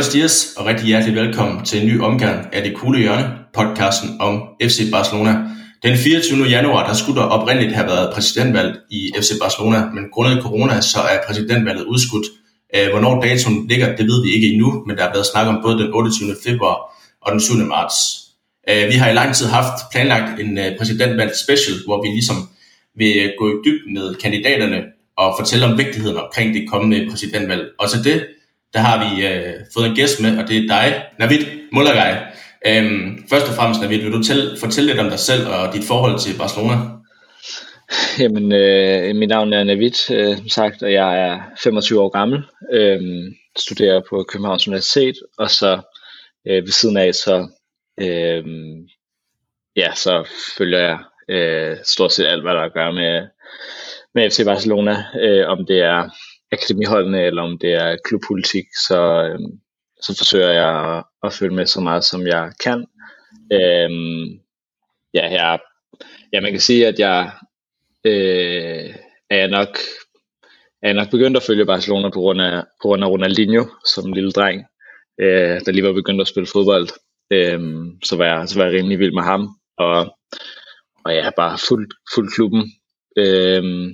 Buenos dias og rigtig hjertelig velkommen til en ny omgang af Det Kugle Hjørne, podcasten om FC Barcelona. Den 24. januar, der skulle der oprindeligt have været præsidentvalg i FC Barcelona, men grundet corona, så er præsidentvalget udskudt. Øh, hvornår datoen ligger, det ved vi ikke endnu, men der er blevet snak om både den 28. februar og den 7. marts. Øh, vi har i lang tid haft planlagt en øh, præsidentvalg special, hvor vi ligesom vil gå i dybden med kandidaterne og fortælle om vigtigheden omkring det kommende præsidentvalg. Og til det, der har vi øh, fået en gæst med, og det er dig, Navid Mullergej. Øhm, først og fremmest, Navid, vil du tæl, fortælle lidt om dig selv og dit forhold til Barcelona? Jamen, øh, mit navn er Navid, øh, sagt, og jeg er 25 år gammel, øh, studerer på Københavns Universitet, og så øh, ved siden af, så, øh, ja, så følger jeg øh, stort set alt, hvad der gør med, med FC Barcelona, øh, om det er akademiholdene, eller om det er klubpolitik, så, øh, så forsøger jeg at, at følge med så meget, som jeg kan. Øh, ja, jeg, ja, man kan sige, at jeg øh, er jeg nok er jeg nok begyndt at følge Barcelona på grund af, på grund af Ronaldinho som lille dreng, øh, der lige var begyndt at spille fodbold. Øh, så, var jeg, så var jeg rimelig vild med ham, og, og jeg har bare fuldt, fuld klubben. Øh,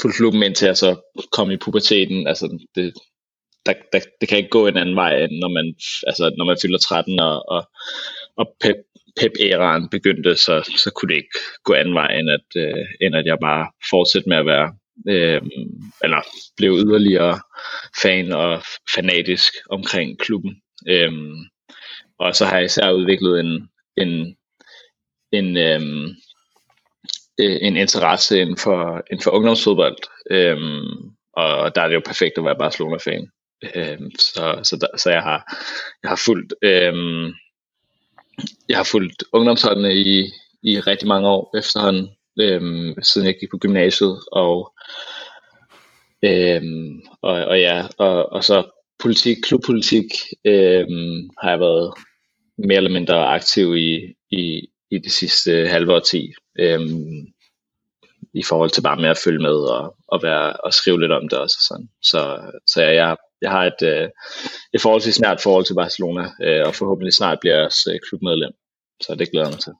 fuldt klubben indtil jeg så kom i puberteten. Altså, det, der, der, det kan ikke gå en anden vej, end når man, altså, når man fylder 13, og, og, og Pep, Pep-æraen begyndte, så, så kunne det ikke gå anden vej, end at, øh, end at jeg bare fortsatte med at være, øh, eller blev yderligere fan og fanatisk omkring klubben. Øh, og så har jeg især udviklet en, en, en, øh, Øh, en interesse inden for, inden for ungdomsfodbold. Øhm, og der er det jo perfekt at være Barcelona-fan. Øhm, så, så, der, så jeg har, jeg har fulgt øhm, jeg har fulgt ungdomsholdene i, i rigtig mange år efterhånden, øhm, siden jeg gik på gymnasiet, og, øhm, og, og ja, og, og så politik, klubpolitik, øhm, har jeg været mere eller mindre aktiv i, i, i det sidste halve årti, øhm, i forhold til bare med at følge med og, og, være, og skrive lidt om det også. Og sådan. Så, så jeg, jeg, jeg har et, øh, et forholdsvis nært forhold til Barcelona, øh, og forhåbentlig snart bliver jeg også øh, klubmedlem. Så det glæder jeg mig til.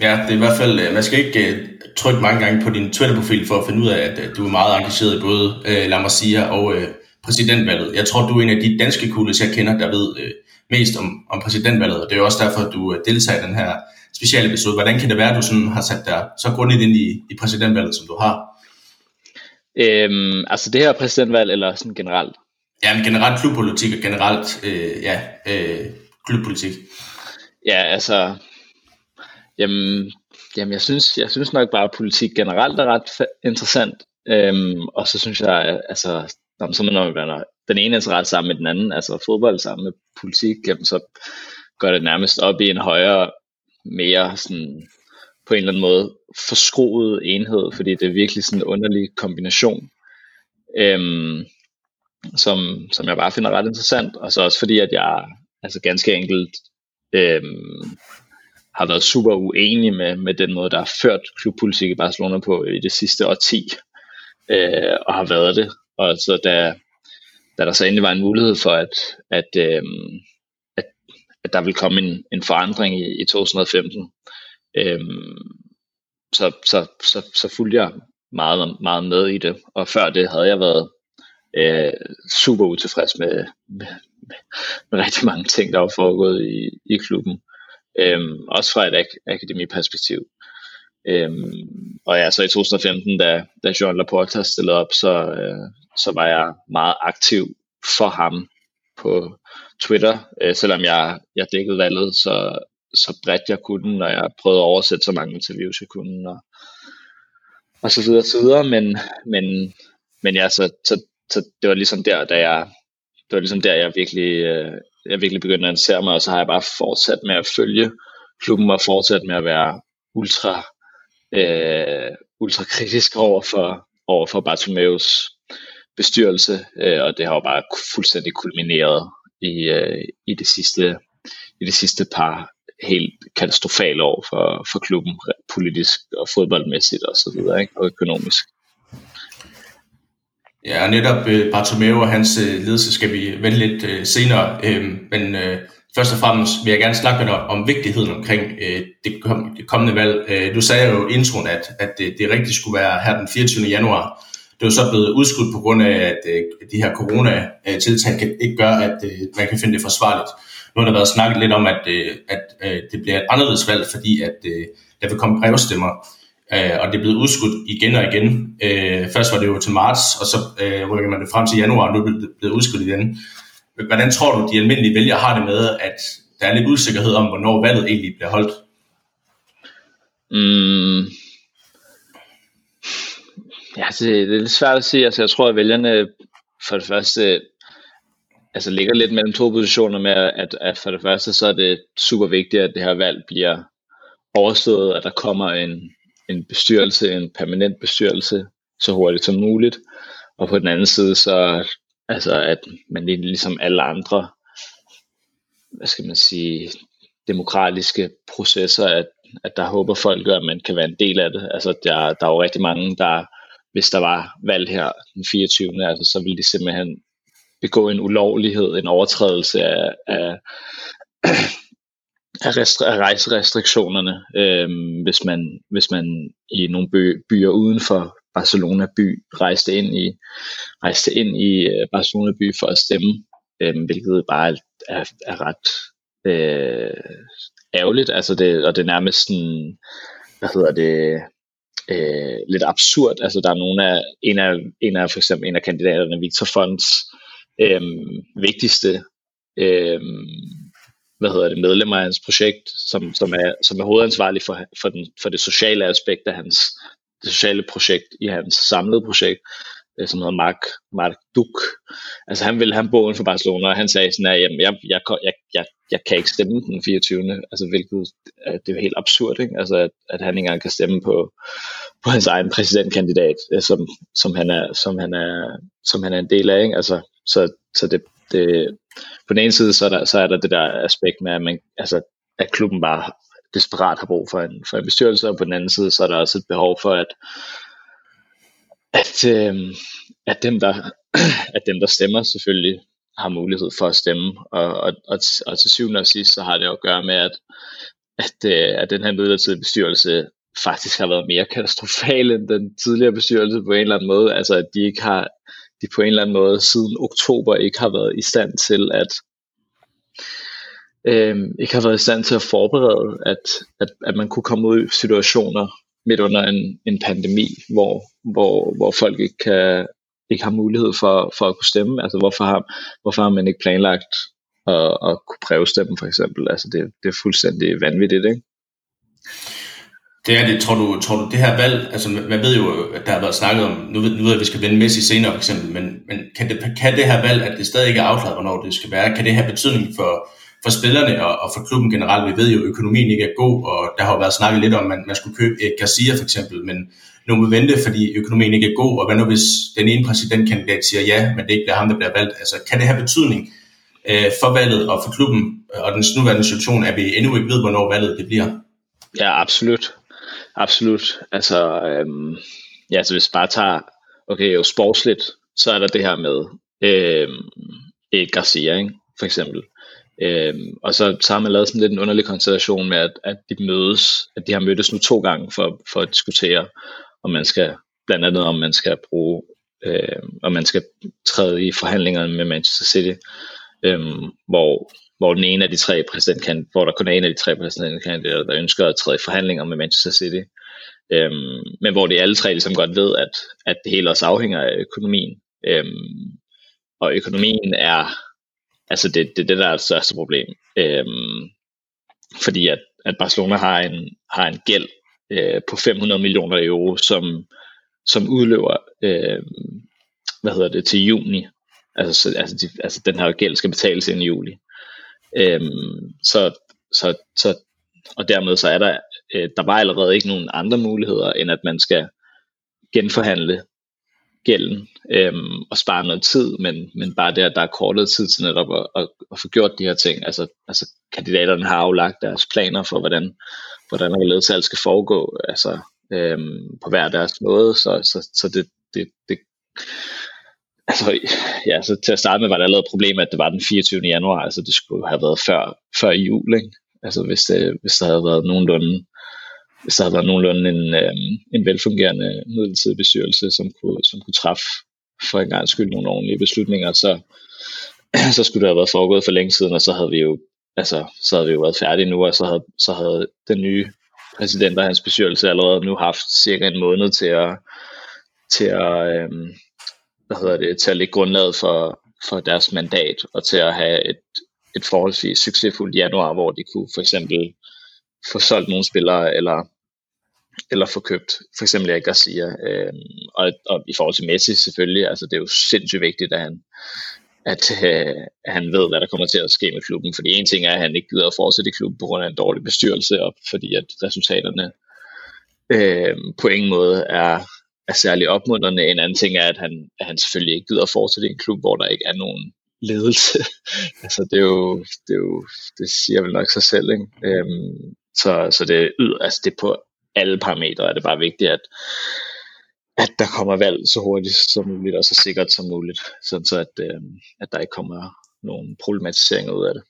Ja, det er i hvert fald, øh, man skal ikke uh, trykke mange gange på din Twitter-profil for at finde ud af, at uh, du er meget engageret i både uh, La Masia og uh, præsidentvalget. Jeg tror, du er en af de danske kugles, jeg kender, der ved uh, mest om, om præsidentvalget, og det er også derfor, at du uh, deltager i den her specielle episode. Hvordan kan det være, at du sådan har sat dig så grundigt ind i, i præsidentvalget, som du har? Øhm, altså det her præsidentvalg, eller sådan generelt? Ja, men generelt klubpolitik og generelt øh, ja, øh, klubpolitik. Ja, altså, jamen, jamen jeg, synes, jeg synes nok bare, at politik generelt er ret interessant. Øhm, og så synes jeg, altså, så når man den ene interesse sammen med den anden, altså fodbold sammen med politik, jamen, så går det nærmest op i en højere, mere sådan, på en eller anden måde forskruet enhed, fordi det er virkelig sådan en underlig kombination. Øhm, som, som jeg bare finder ret interessant, og så også fordi, at jeg altså ganske enkelt øhm, har været super uenig med, med den måde, der har ført klubpolitik i Barcelona på i det sidste årti, øh, og har været det. Og så da, da der så endelig var en mulighed for, at, at, øh, at, der vil komme en, en forandring i, i 2015, øhm, så, så, så, så fulgte jeg meget, meget med i det. Og før det havde jeg været øh, super utilfreds med, med, med rigtig mange ting, der var foregået i, i klubben. Øhm, også fra et ak- akademiperspektiv. Øhm, og ja, så i 2015, da, da Jean Laporta stillede op, så, øh, så var jeg meget aktiv for ham på Twitter, øh, selvom jeg, jeg dækkede valget så, så bredt jeg kunne, og jeg prøvede at oversætte så mange interviews jeg kunne, og, og så videre, så videre, men, men, men ja, så, så så det var ligesom der, da jeg, det var ligesom der, jeg virkelig, øh, jeg virkelig begyndte at interessere mig, og så har jeg bare fortsat med at følge klubben og fortsat med at være ultra, øh, ultra kritisk over for, over for Bartomeus bestyrelse, øh, og det har jo bare fuldstændig kulmineret i, øh, i, det sidste, i det sidste par helt katastrofale år for, for klubben, politisk og fodboldmæssigt og så videre, ikke? og økonomisk. Ja, og netop øh, Bartomeu og hans øh, ledelse skal vi vende lidt øh, senere, øh, men øh, først og fremmest vil jeg gerne snakke med dig om vigtigheden omkring øh, det, kom, det kommende valg. Øh, du sagde jo i introen, at, at det, det rigtigt skulle være her den 24. januar. Det er jo så blevet udskudt på grund af, at øh, de her corona-tiltag kan, ikke gør, at øh, man kan finde det forsvarligt. Nu har der været snakket lidt om, at, øh, at det bliver et anderledes valg, fordi at der vil komme brevstemmer og det er blevet udskudt igen og igen. Først var det jo til marts, og så rykker man det frem til januar, og nu er det blevet udskudt igen. Hvordan tror du, de almindelige vælgere har det med, at der er lidt usikkerhed om, hvornår valget egentlig bliver holdt? Mm. Ja, det, det er lidt svært at sige. Altså, jeg tror, at vælgerne øh, for det første øh, altså ligger lidt mellem to positioner med, at, at for det første, så er det super vigtigt, at det her valg bliver overstået, at der kommer en, en bestyrelse, en permanent bestyrelse, så hurtigt som muligt. Og på den anden side, så altså, at man ligesom alle andre, hvad skal man sige, demokratiske processer, at, at der håber folk, at man kan være en del af det. Altså, der, der er jo rigtig mange, der, hvis der var valg her den 24. Altså, så ville de simpelthen begå en ulovlighed, en overtrædelse af, af af, restre- af rejserestriktionerne, øh, hvis, man, hvis man i nogle by- byer uden for Barcelona by rejste ind i, rejste ind i øh, Barcelona by for at stemme, øh, hvilket bare er, er ret øh, ærgerligt, altså det, og det er nærmest sådan, hvad hedder det, øh, lidt absurd, altså der er nogle af, en af, en af for eksempel en af kandidaterne, Victor Fonds, øh, vigtigste øh, hvad hedder det, medlemmer af hans projekt, som, som, er, som er hovedansvarlig for, for, den, for det sociale aspekt af hans det sociale projekt i hans samlede projekt, Øh, som hedder Mark, Mark Duk. Altså han ville have uden for Barcelona, og han sagde sådan, at jamen, jeg, jeg, jeg, jeg, jeg kan ikke stemme den 24. Altså hvilket, øh, det er jo helt absurd, ikke? Altså at, at han ikke engang kan stemme på, på hans egen præsidentkandidat, øh, som, som, han er, som, han er, som han er en del af, ikke? Altså, så, så det, det, på den ene side, så er, der, så er der det der aspekt med, at, man, altså, at klubben bare desperat har brug for en, for en bestyrelse, og på den anden side, så er der også et behov for, at, at, øh, at, dem, der, at dem, der stemmer, selvfølgelig har mulighed for at stemme. Og, og, og, og til syvende og sidst, så har det at gøre med, at, at, øh, at den her midlertidige bestyrelse faktisk har været mere katastrofal end den tidligere bestyrelse på en eller anden måde. Altså, at de ikke har de på en eller anden måde siden oktober ikke har været i stand til at øh, ikke har været i stand til at forberede, at, at, at man kunne komme ud i situationer midt under en, en pandemi, hvor, hvor, hvor folk ikke, kan, ikke har mulighed for, for at kunne stemme. Altså hvorfor har, hvorfor har man ikke planlagt at, at kunne brevstemme for eksempel? Altså det, det er fuldstændig vanvittigt, ikke? Det er det. Tror du, tror du det her valg, altså man ved jo, at der har været snakket om, nu ved, nu ved jeg, at vi skal vende Messi senere for eksempel, men, men kan, det, kan det her valg, at det stadig ikke er afklaret, hvornår det skal være, kan det have betydning for, for spillerne og, og for klubben generelt? Vi ved jo, at økonomien ikke er god, og der har jo været snakket lidt om, at man skulle købe et Garcia for eksempel, men nu må vi vente, fordi økonomien ikke er god, og hvad nu hvis den ene præsidentkandidat siger ja, men det ikke bliver ham, der bliver valgt? Altså kan det have betydning øh, for valget og for klubben og den nuværende situation, at vi endnu ikke ved, hvornår valget det bliver? Ja, absolut. Absolut. Altså, øhm, ja, så hvis bare tager, okay, jo sportsligt, så er der det her med øh, et Garcia, ikke? for eksempel. Øhm, og så, så har man lavet sådan lidt en underlig konstellation med, at, at de mødes, at de har mødtes nu to gange for, for at diskutere, om man skal, blandt andet om man skal bruge, øh, om man skal træde i forhandlingerne med Manchester City, øh, hvor hvor den ene af de tre præsidentkandidater, hvor der kun er en af de tre præsidentkandidater, der ønsker at træde i forhandlinger med Manchester City. øh, men hvor de alle tre ligesom godt ved, at, at det hele også afhænger af økonomien. Øh, og økonomien er, altså det, det, det der er det største problem. Øhm, fordi at, at Barcelona har en, har en gæld øh, på 500 millioner euro, som, som udløber, øh, hvad hedder det, til juni. Altså, altså, de, altså den her gæld skal betales ind i juli. Øhm, så, så, så, og dermed så er der, øh, der var allerede ikke nogen andre muligheder, end at man skal genforhandle gælden øhm, og spare noget tid, men, men bare det, at der er kortet tid til netop at, at, at få gjort de her ting. Altså, altså kandidaterne har aflagt deres planer for, hvordan, hvordan salg skal foregå altså, øhm, på hver deres måde, så, så, så det, det, det, altså, ja, så til at starte med var det allerede et problem, at det var den 24. januar, altså det skulle have været før, før jul, ikke? Altså hvis, det, hvis der havde været nogenlunde, hvis der havde været nogenlunde en, øh, en velfungerende midlertidig bestyrelse, som kunne, som kunne træffe for en gang skyld nogle ordentlige beslutninger, så, så skulle det have været foregået for længe siden, og så havde vi jo, altså, så havde vi jo været færdige nu, og så havde, så havde den nye præsident og hans bestyrelse allerede nu haft cirka en måned til at, til at, øh, hvad hedder det, til at lægge grundlaget for, for deres mandat, og til at have et, et forholdsvis succesfuldt januar, hvor de kunne for eksempel få solgt nogle spillere, eller, eller få købt for eksempel Erik Garcia. øh, og, og i forhold til Messi selvfølgelig, altså det er jo sindssygt vigtigt, at han, at, øh, at han ved, hvad der kommer til at ske med klubben. Fordi en ting er, at han ikke gider at fortsætte i klubben på grund af en dårlig bestyrelse, og fordi at resultaterne øh, på ingen måde er, er særlig opmuntrende. En anden ting er, at han, at han selvfølgelig ikke gider at fortsætte i en klub, hvor der ikke er nogen ledelse. altså det er jo, det, er jo, det siger vel nok sig selv. Ikke? Øhm, så, så det, altså det er på alle parametre er det bare vigtigt, at, at der kommer valg så hurtigt som muligt og så sikkert som muligt, sådan så at, øh, at der ikke kommer nogen problematiseringer ud af det.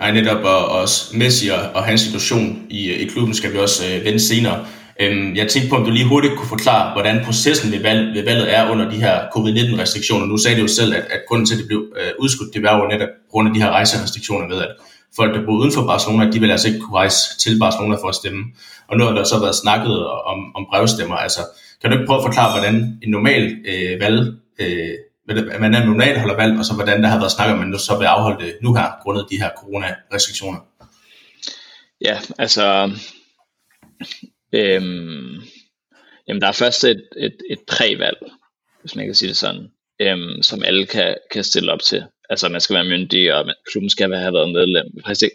Nej, netop, og også Messi og, og hans situation i, øh, i klubben skal vi også øh, vende senere. Øhm, jeg tænkte på, om du lige hurtigt kunne forklare, hvordan processen ved, valg, ved valget er under de her covid-19 restriktioner. Nu sagde du jo selv, at, at grunden til, at det blev øh, udskudt, det var jo netop på grund af de her rejserestriktioner med, at folk, der bor uden for Barcelona, de vil altså ikke kunne rejse til Barcelona for at stemme. Og nu har der så været snakket om, om brevstemmer. Altså, kan du ikke prøve at forklare, hvordan en normal øh, valg, øh, man normalt holder valg, og så hvordan der har været snakket om, at så vil afholde det nu her, grundet de her coronarestriktioner? Ja, altså, øhm, jamen der er først et, et, et prævalg, hvis man kan sige det sådan, øhm, som alle kan, kan stille op til. Altså man skal være myndig, og klubben skal have været medlem,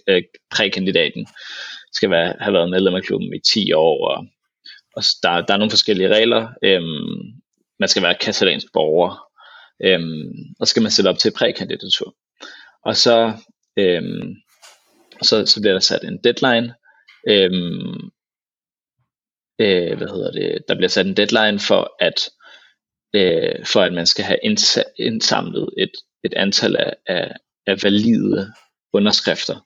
øh, prækandidaten skal være, have været medlem af klubben i 10 år, og, og der, der er nogle forskellige regler. Øhm, man skal være katalansk borger, øhm, og så skal man stille op til prækandidatur. Og så, øhm, så, så bliver der sat en deadline, øhm, øh, hvad hedder det, der bliver sat en deadline for at øh, for at man skal have indsamlet et, et antal af, af, af valide underskrifter.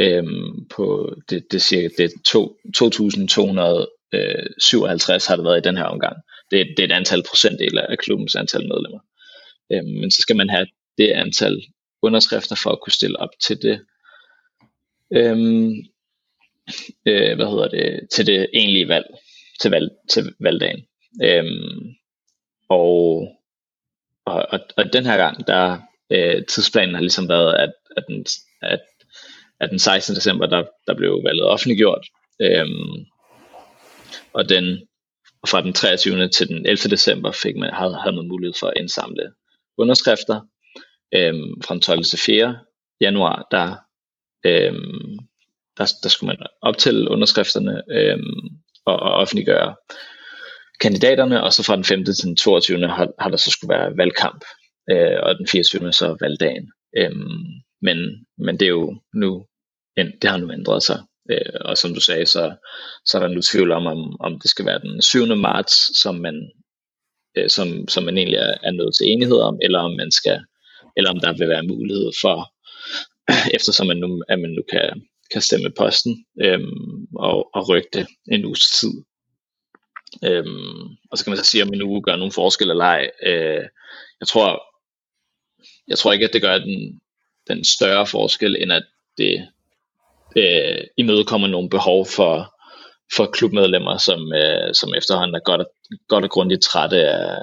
Øhm, på det, det cirka det 2257 har det været i den her omgang. Det, det er et antal procentdel af klubbens antal medlemmer. Øhm, men så skal man have det antal underskrifter for at kunne stille op til det øhm, øh, hvad hedder det, til det egentlige valg, til, valg, til valgdagen. Øhm, og, og, og, og den her gang, der øh, tidsplanen har ligesom været, at, at, den, at, at den 16. december, der, der blev valget offentliggjort. Øhm, og den fra den 23. til den 11. december fik man, havde, havde man mulighed for at indsamle underskrifter. Øhm, fra den 12. til 4. januar, der, øhm, der, der skulle man optælle underskrifterne øhm, og, og offentliggøre kandidaterne, og så fra den 5. til den 22. har, har der så skulle være valgkamp, øh, og den 24. så valgdagen. Øhm, men, men det er jo nu, det har nu ændret sig, øh, og som du sagde, så, så er der nu tvivl om, om, om det skal være den 7. marts, som man, øh, som, som man egentlig er, er nødt til enighed om, eller om man skal, eller om der vil være mulighed for, eftersom man nu, at man nu kan, kan stemme posten øhm, og, og rykke det en uges tid. Øhm, og så kan man så sige, om en uge gør nogen forskel eller ej. Øh, jeg tror, jeg tror ikke, at det gør den, den større forskel, end at det øh, imødekommer nogle behov for, for klubmedlemmer, som, øh, som efterhånden er godt, godt og grundigt trætte af,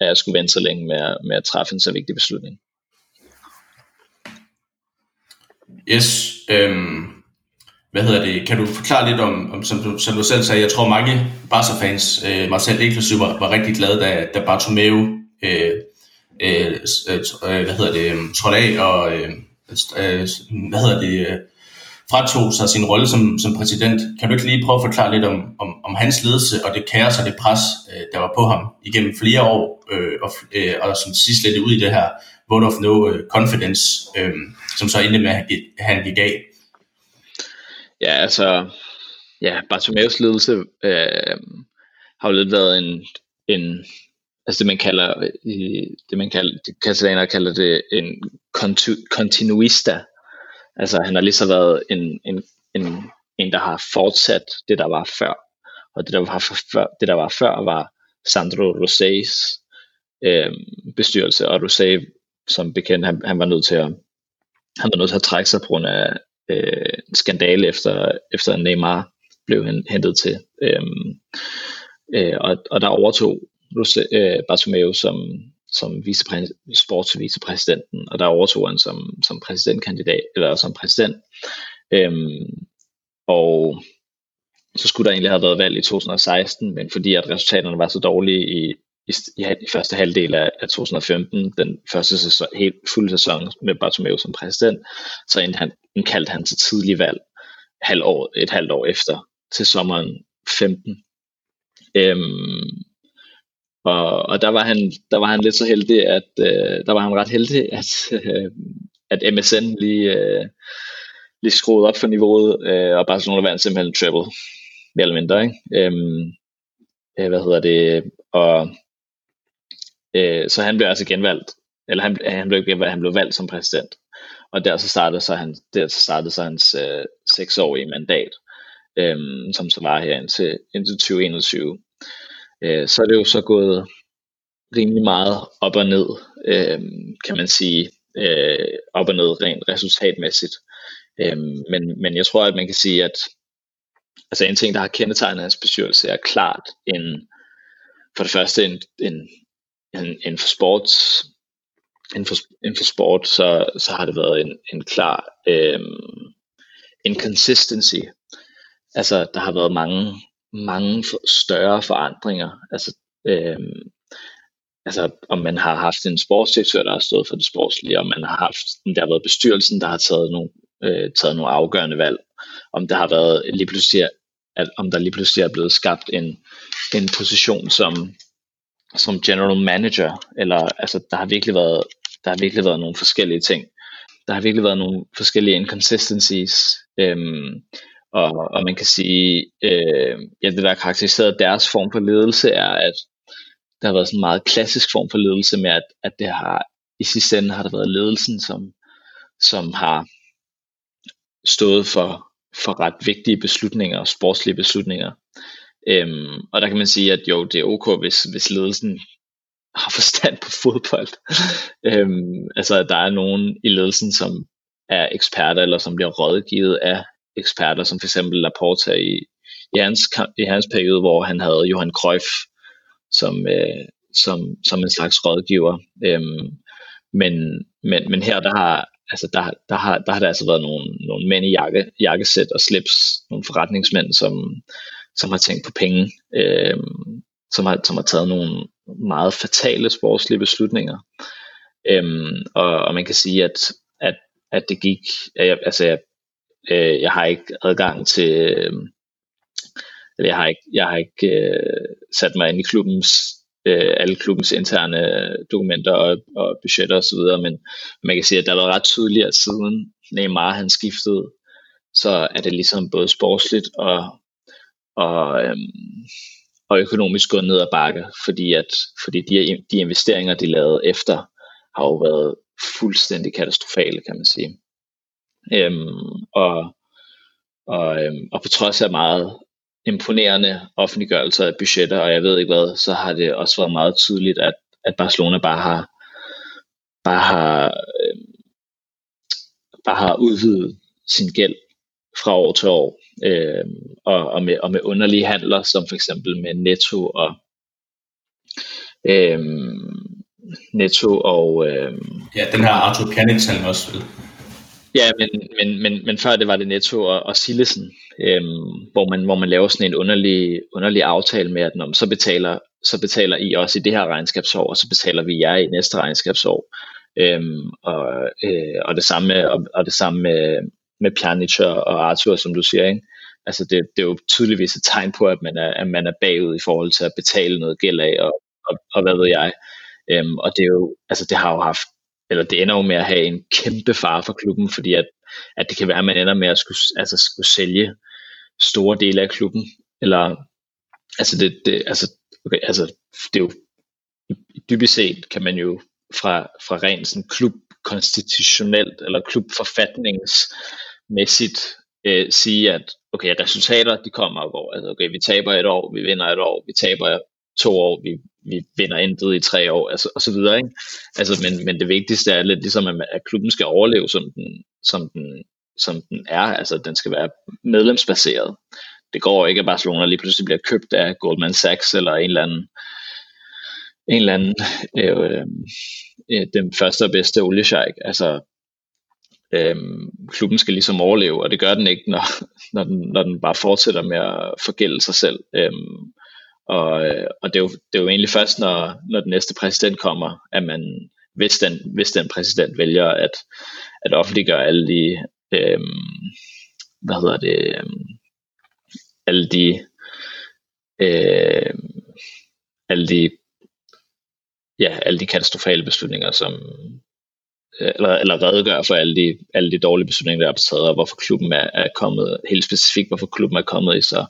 af at skulle vente så længe med, med at træffe en så vigtig beslutning. Yes, øhm, hvad hedder det, kan du forklare lidt om, om som, du, som du selv sagde, jeg tror mange Barca-fans, øh, mig selv inklusive, var, var rigtig glade, da, da Bartomeu øh, øh, øh, øh, hvad hedder det, øhm, trådte af og øhm, øh, øh, hvad hedder det, øh, fratog sig sin rolle som, som præsident. Kan du ikke lige prøve at forklare lidt om, om, om hans ledelse og det kaos og det pres, øh, der var på ham igennem flere år, øh, og, øh, og som sidst lidt ud i det her vote of no øh, confidence, øh, som så endte med, at han gik af? Ja, altså, ja, Bartomeus ledelse øh, har jo lidt været en, en, altså det man kalder, øh, det man kalder, de katalanere kalder det en continuista. Altså han har lige så været en, en, en, en, der har fortsat det, der var før. Og det, der var før, det, der var før, var Sandro Rosés øh, bestyrelse, og Rosé, som bekendt, han, han var nødt til at han var nødt til at trække sig på grund af øh, skandale efter, efter Neymar blev hentet til. Øh, øh, og, og der overtog øh, Bartomeu som, som sportsvicepræsidenten, og der overtog han som, som præsidentkandidat, eller som præsident. Øhm, og så skulle der egentlig have været valg i 2016, men fordi at resultaterne var så dårlige i, i, i, i første halvdel af, af 2015, den første sæson, helt fulde sæson med Bartomeu som præsident, så indkaldte han til tidlig valg halv år, et halvt år efter til sommeren 15. Øhm, og, og der var han der var han lidt så heldig at øh, der var han ret heldig at øh, at MSN lige øh, lige skruede op for niveauet øh, og Barcelona vandt simpelthen treble mere eller mindre ikke? Øhm, øh, hvad hedder det og øh, så han blev altså genvalgt eller han, han blev genvalgt, han blev valgt som præsident og der så startede så han der så startede så hans øh, seksårige mandat øh, som så var her indtil, indtil 2021. Øh, så er det jo så gået rimelig meget op og ned, øh, kan man sige, øh, op og ned rent resultatmæssigt. Øh, men, men jeg tror, at man kan sige, at altså en ting, der har kendetegnet hans bestyrelse, er klart en, for det første en, en, en, en for sports inden for, inden for sport, så, så har det været en, en klar øh, inconsistency altså der har været mange, mange større forandringer. Altså, øh, altså om man har haft en sportsdirektør, der har stået for det sportslige, om man har haft, der har været bestyrelsen, der har taget nogle, øh, taget nogle afgørende valg, om der har været lige pludselig, at, om der lige pludselig er blevet skabt en, en position som, som general manager, eller altså der har virkelig været, der har virkelig været nogle forskellige ting. Der har virkelig været nogle forskellige inconsistencies, øhm, og, og man kan sige, øh, ja, det der har karakteriseret deres form for ledelse er, at der har været sådan en meget klassisk form for ledelse med, at, at det har i sidste ende har der været ledelsen, som, som har stået for, for ret vigtige beslutninger, sportslige beslutninger. Øhm, og der kan man sige, at jo, det er ok, hvis, hvis ledelsen har forstand på fodbold. øhm, altså, der er nogen i ledelsen, som er eksperter, eller som bliver rådgivet af eksperter, som for eksempel Laporta i, i, hans, i hans periode, hvor han havde Johan Cruyff som, øh, som, som en slags rådgiver. Øhm, men, men, men her der har, altså der, der, har, der har der altså været nogle, nogle mænd i jakke, jakkesæt og slips, nogle forretningsmænd, som, som har tænkt på penge, øh, som, har, som har taget nogle meget fatale sportslige beslutninger. Øhm, og, og man kan sige, at, at, at det gik, altså jeg, Øh, jeg har ikke adgang til, øh, eller jeg har ikke, jeg har ikke øh, sat mig ind i klubbens øh, alle klubbens interne dokumenter og, og budgetter osv., men man kan sige, at der har været ret tydeligt, at siden Neymar han skiftede, så er det ligesom både sportsligt og, og, øhm, og økonomisk gået ned ad bakke, fordi, at, fordi de, de investeringer, de lavede efter, har jo været fuldstændig katastrofale, kan man sige. Øhm, og, og, øhm, og på trods af meget imponerende offentliggørelser af budgetter, og jeg ved ikke hvad, så har det også været meget tydeligt, at, at Barcelona bare har, bare har, øhm, bare har udvidet sin gæld fra år til år, øhm, og, og, med, og med underlige handler, som for eksempel med Netto og øhm, Netto og... Øhm, ja, den her Arthur Canning også, vel? Ja, men, men, men, men før det var det Netto og, og Sillesen, øhm, hvor, man, hvor man laver sådan en underlig, underlig aftale med, at når, så, betaler, så betaler I også i det her regnskabsår, og så betaler vi jer i næste regnskabsår. Øhm, og, øh, og det samme og, og det samme med, med Pjanic og Arthur, som du siger, ikke? Altså det, det er jo tydeligvis et tegn på, at man, er, at man er bagud i forhold til at betale noget gæld af, og, og, og hvad ved jeg. Øhm, og det er jo, altså det har jo haft eller det ender jo med at have en kæmpe fare for klubben, fordi at, at det kan være, at man ender med at skulle, altså skulle sælge store dele af klubben, eller altså det, det, altså, okay, altså det er jo dybest set kan man jo fra, fra rent sådan klub konstitutionelt eller klubforfatningsmæssigt øh, sige, at okay, resultater de kommer og går. Altså, okay, vi taber et år, vi vinder et år, vi taber to år, vi, vi vinder intet i tre år, altså, og så videre. Ikke? Altså, men, men det vigtigste er lidt ligesom, at, at klubben skal overleve, som den, som, den, som den er. Altså, den skal være medlemsbaseret. Det går ikke, at Barcelona lige pludselig bliver købt af Goldman Sachs eller en eller anden en eller anden øh, øh, den første og bedste oliesjejk. Altså, øh, klubben skal ligesom overleve, og det gør den ikke, når, når, den, når den bare fortsætter med at forgælde sig selv. Øh, og, øh, og det, er jo, det er jo egentlig først, når, når den næste præsident kommer, at man, hvis den, hvis den præsident vælger at, at offentliggøre alle de, øhm, hvad hedder det, øhm, alle de, øh, alle de ja, alle de katastrofale beslutninger, som, øh, eller, eller redegøre for alle de, alle de dårlige beslutninger, der er taget, og hvorfor klubben er, er kommet, helt specifikt, hvorfor klubben er kommet i så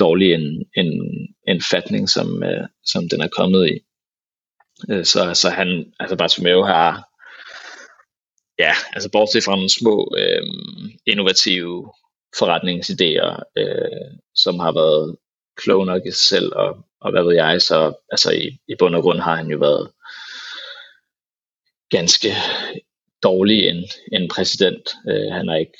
dårlig en, en, en fatning, som, øh, som den er kommet i. Øh, så, så han, altså Bartomeu har, ja, altså bortset fra nogle små øh, innovative forretningsidéer, øh, som har været kloge nok i sig selv, og, og hvad ved jeg, så altså i, i bund og grund har han jo været ganske dårlig en, en præsident. Øh, han er ikke,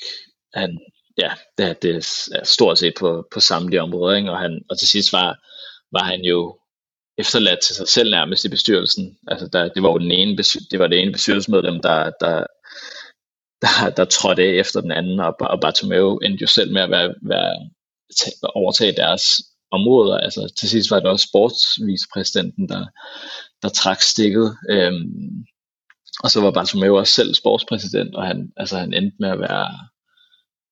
han, ja, det, det er stort set på, på samtlige områder, ikke? Og, han, og til sidst var, var han jo efterladt til sig selv nærmest i bestyrelsen. Altså der, det var jo den ene, det var det ene bestyrelsesmedlem, der, der, der, der trådte af efter den anden, og, og Bartomeu endte jo selv med at være, være, overtage deres områder. Altså til sidst var det også sportsvicepræsidenten, der, der trak stikket. Øhm, og så var Bartomeu også selv sportspræsident, og han, altså, han endte med at være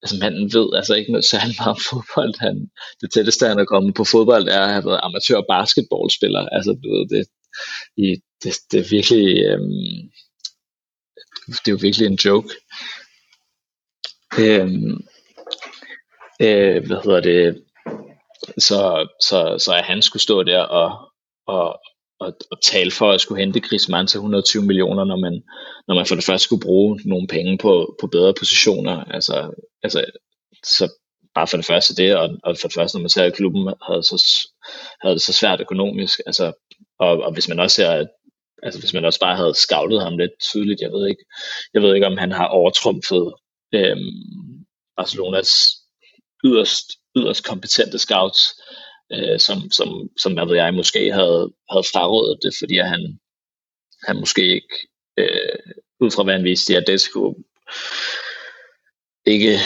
altså manden ved altså ikke noget særligt meget om fodbold. Han, det tætteste, han er kommet på fodbold, er at have været amatør basketballspiller. Altså, du ved, det, i, det, det er virkelig, øhm, det er jo virkelig en joke. Øhm, øh, hvad hedder det? Så, så, så at han skulle stå der og, og, at, at tale for at skulle hente Griezmann til 120 millioner, når man, når man for det første skulle bruge nogle penge på, på bedre positioner. Altså, altså, så bare for det første det, og, og for det første, når man ser, at klubben havde, så, havde det så svært økonomisk, altså, og, og hvis man også ser, at altså hvis man også bare havde scoutet ham lidt tydeligt, jeg ved ikke, jeg ved ikke om han har overtrumfet øhm, Barcelonas yderst, yderst kompetente scouts, øh, som, som, som jeg ved jeg måske havde, havde frarådet det, fordi han, han måske ikke, øh, ud fra hvad han viste, i det skulle ikke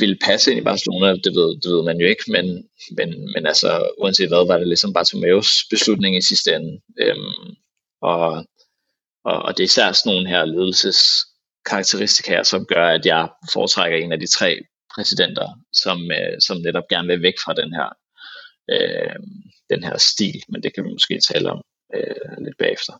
ville passe ind i Barcelona, det ved, det ved man jo ikke, men, men, men altså, uanset hvad, var det ligesom Bartomeus beslutning i sidste ende. Øhm, og, og, og det er især sådan nogle her ledelseskarakteristika, som gør, at jeg foretrækker en af de tre præsidenter, som, øh, som netop gerne vil væk fra den her øh, den her stil, men det kan vi måske tale om øh, lidt bagefter.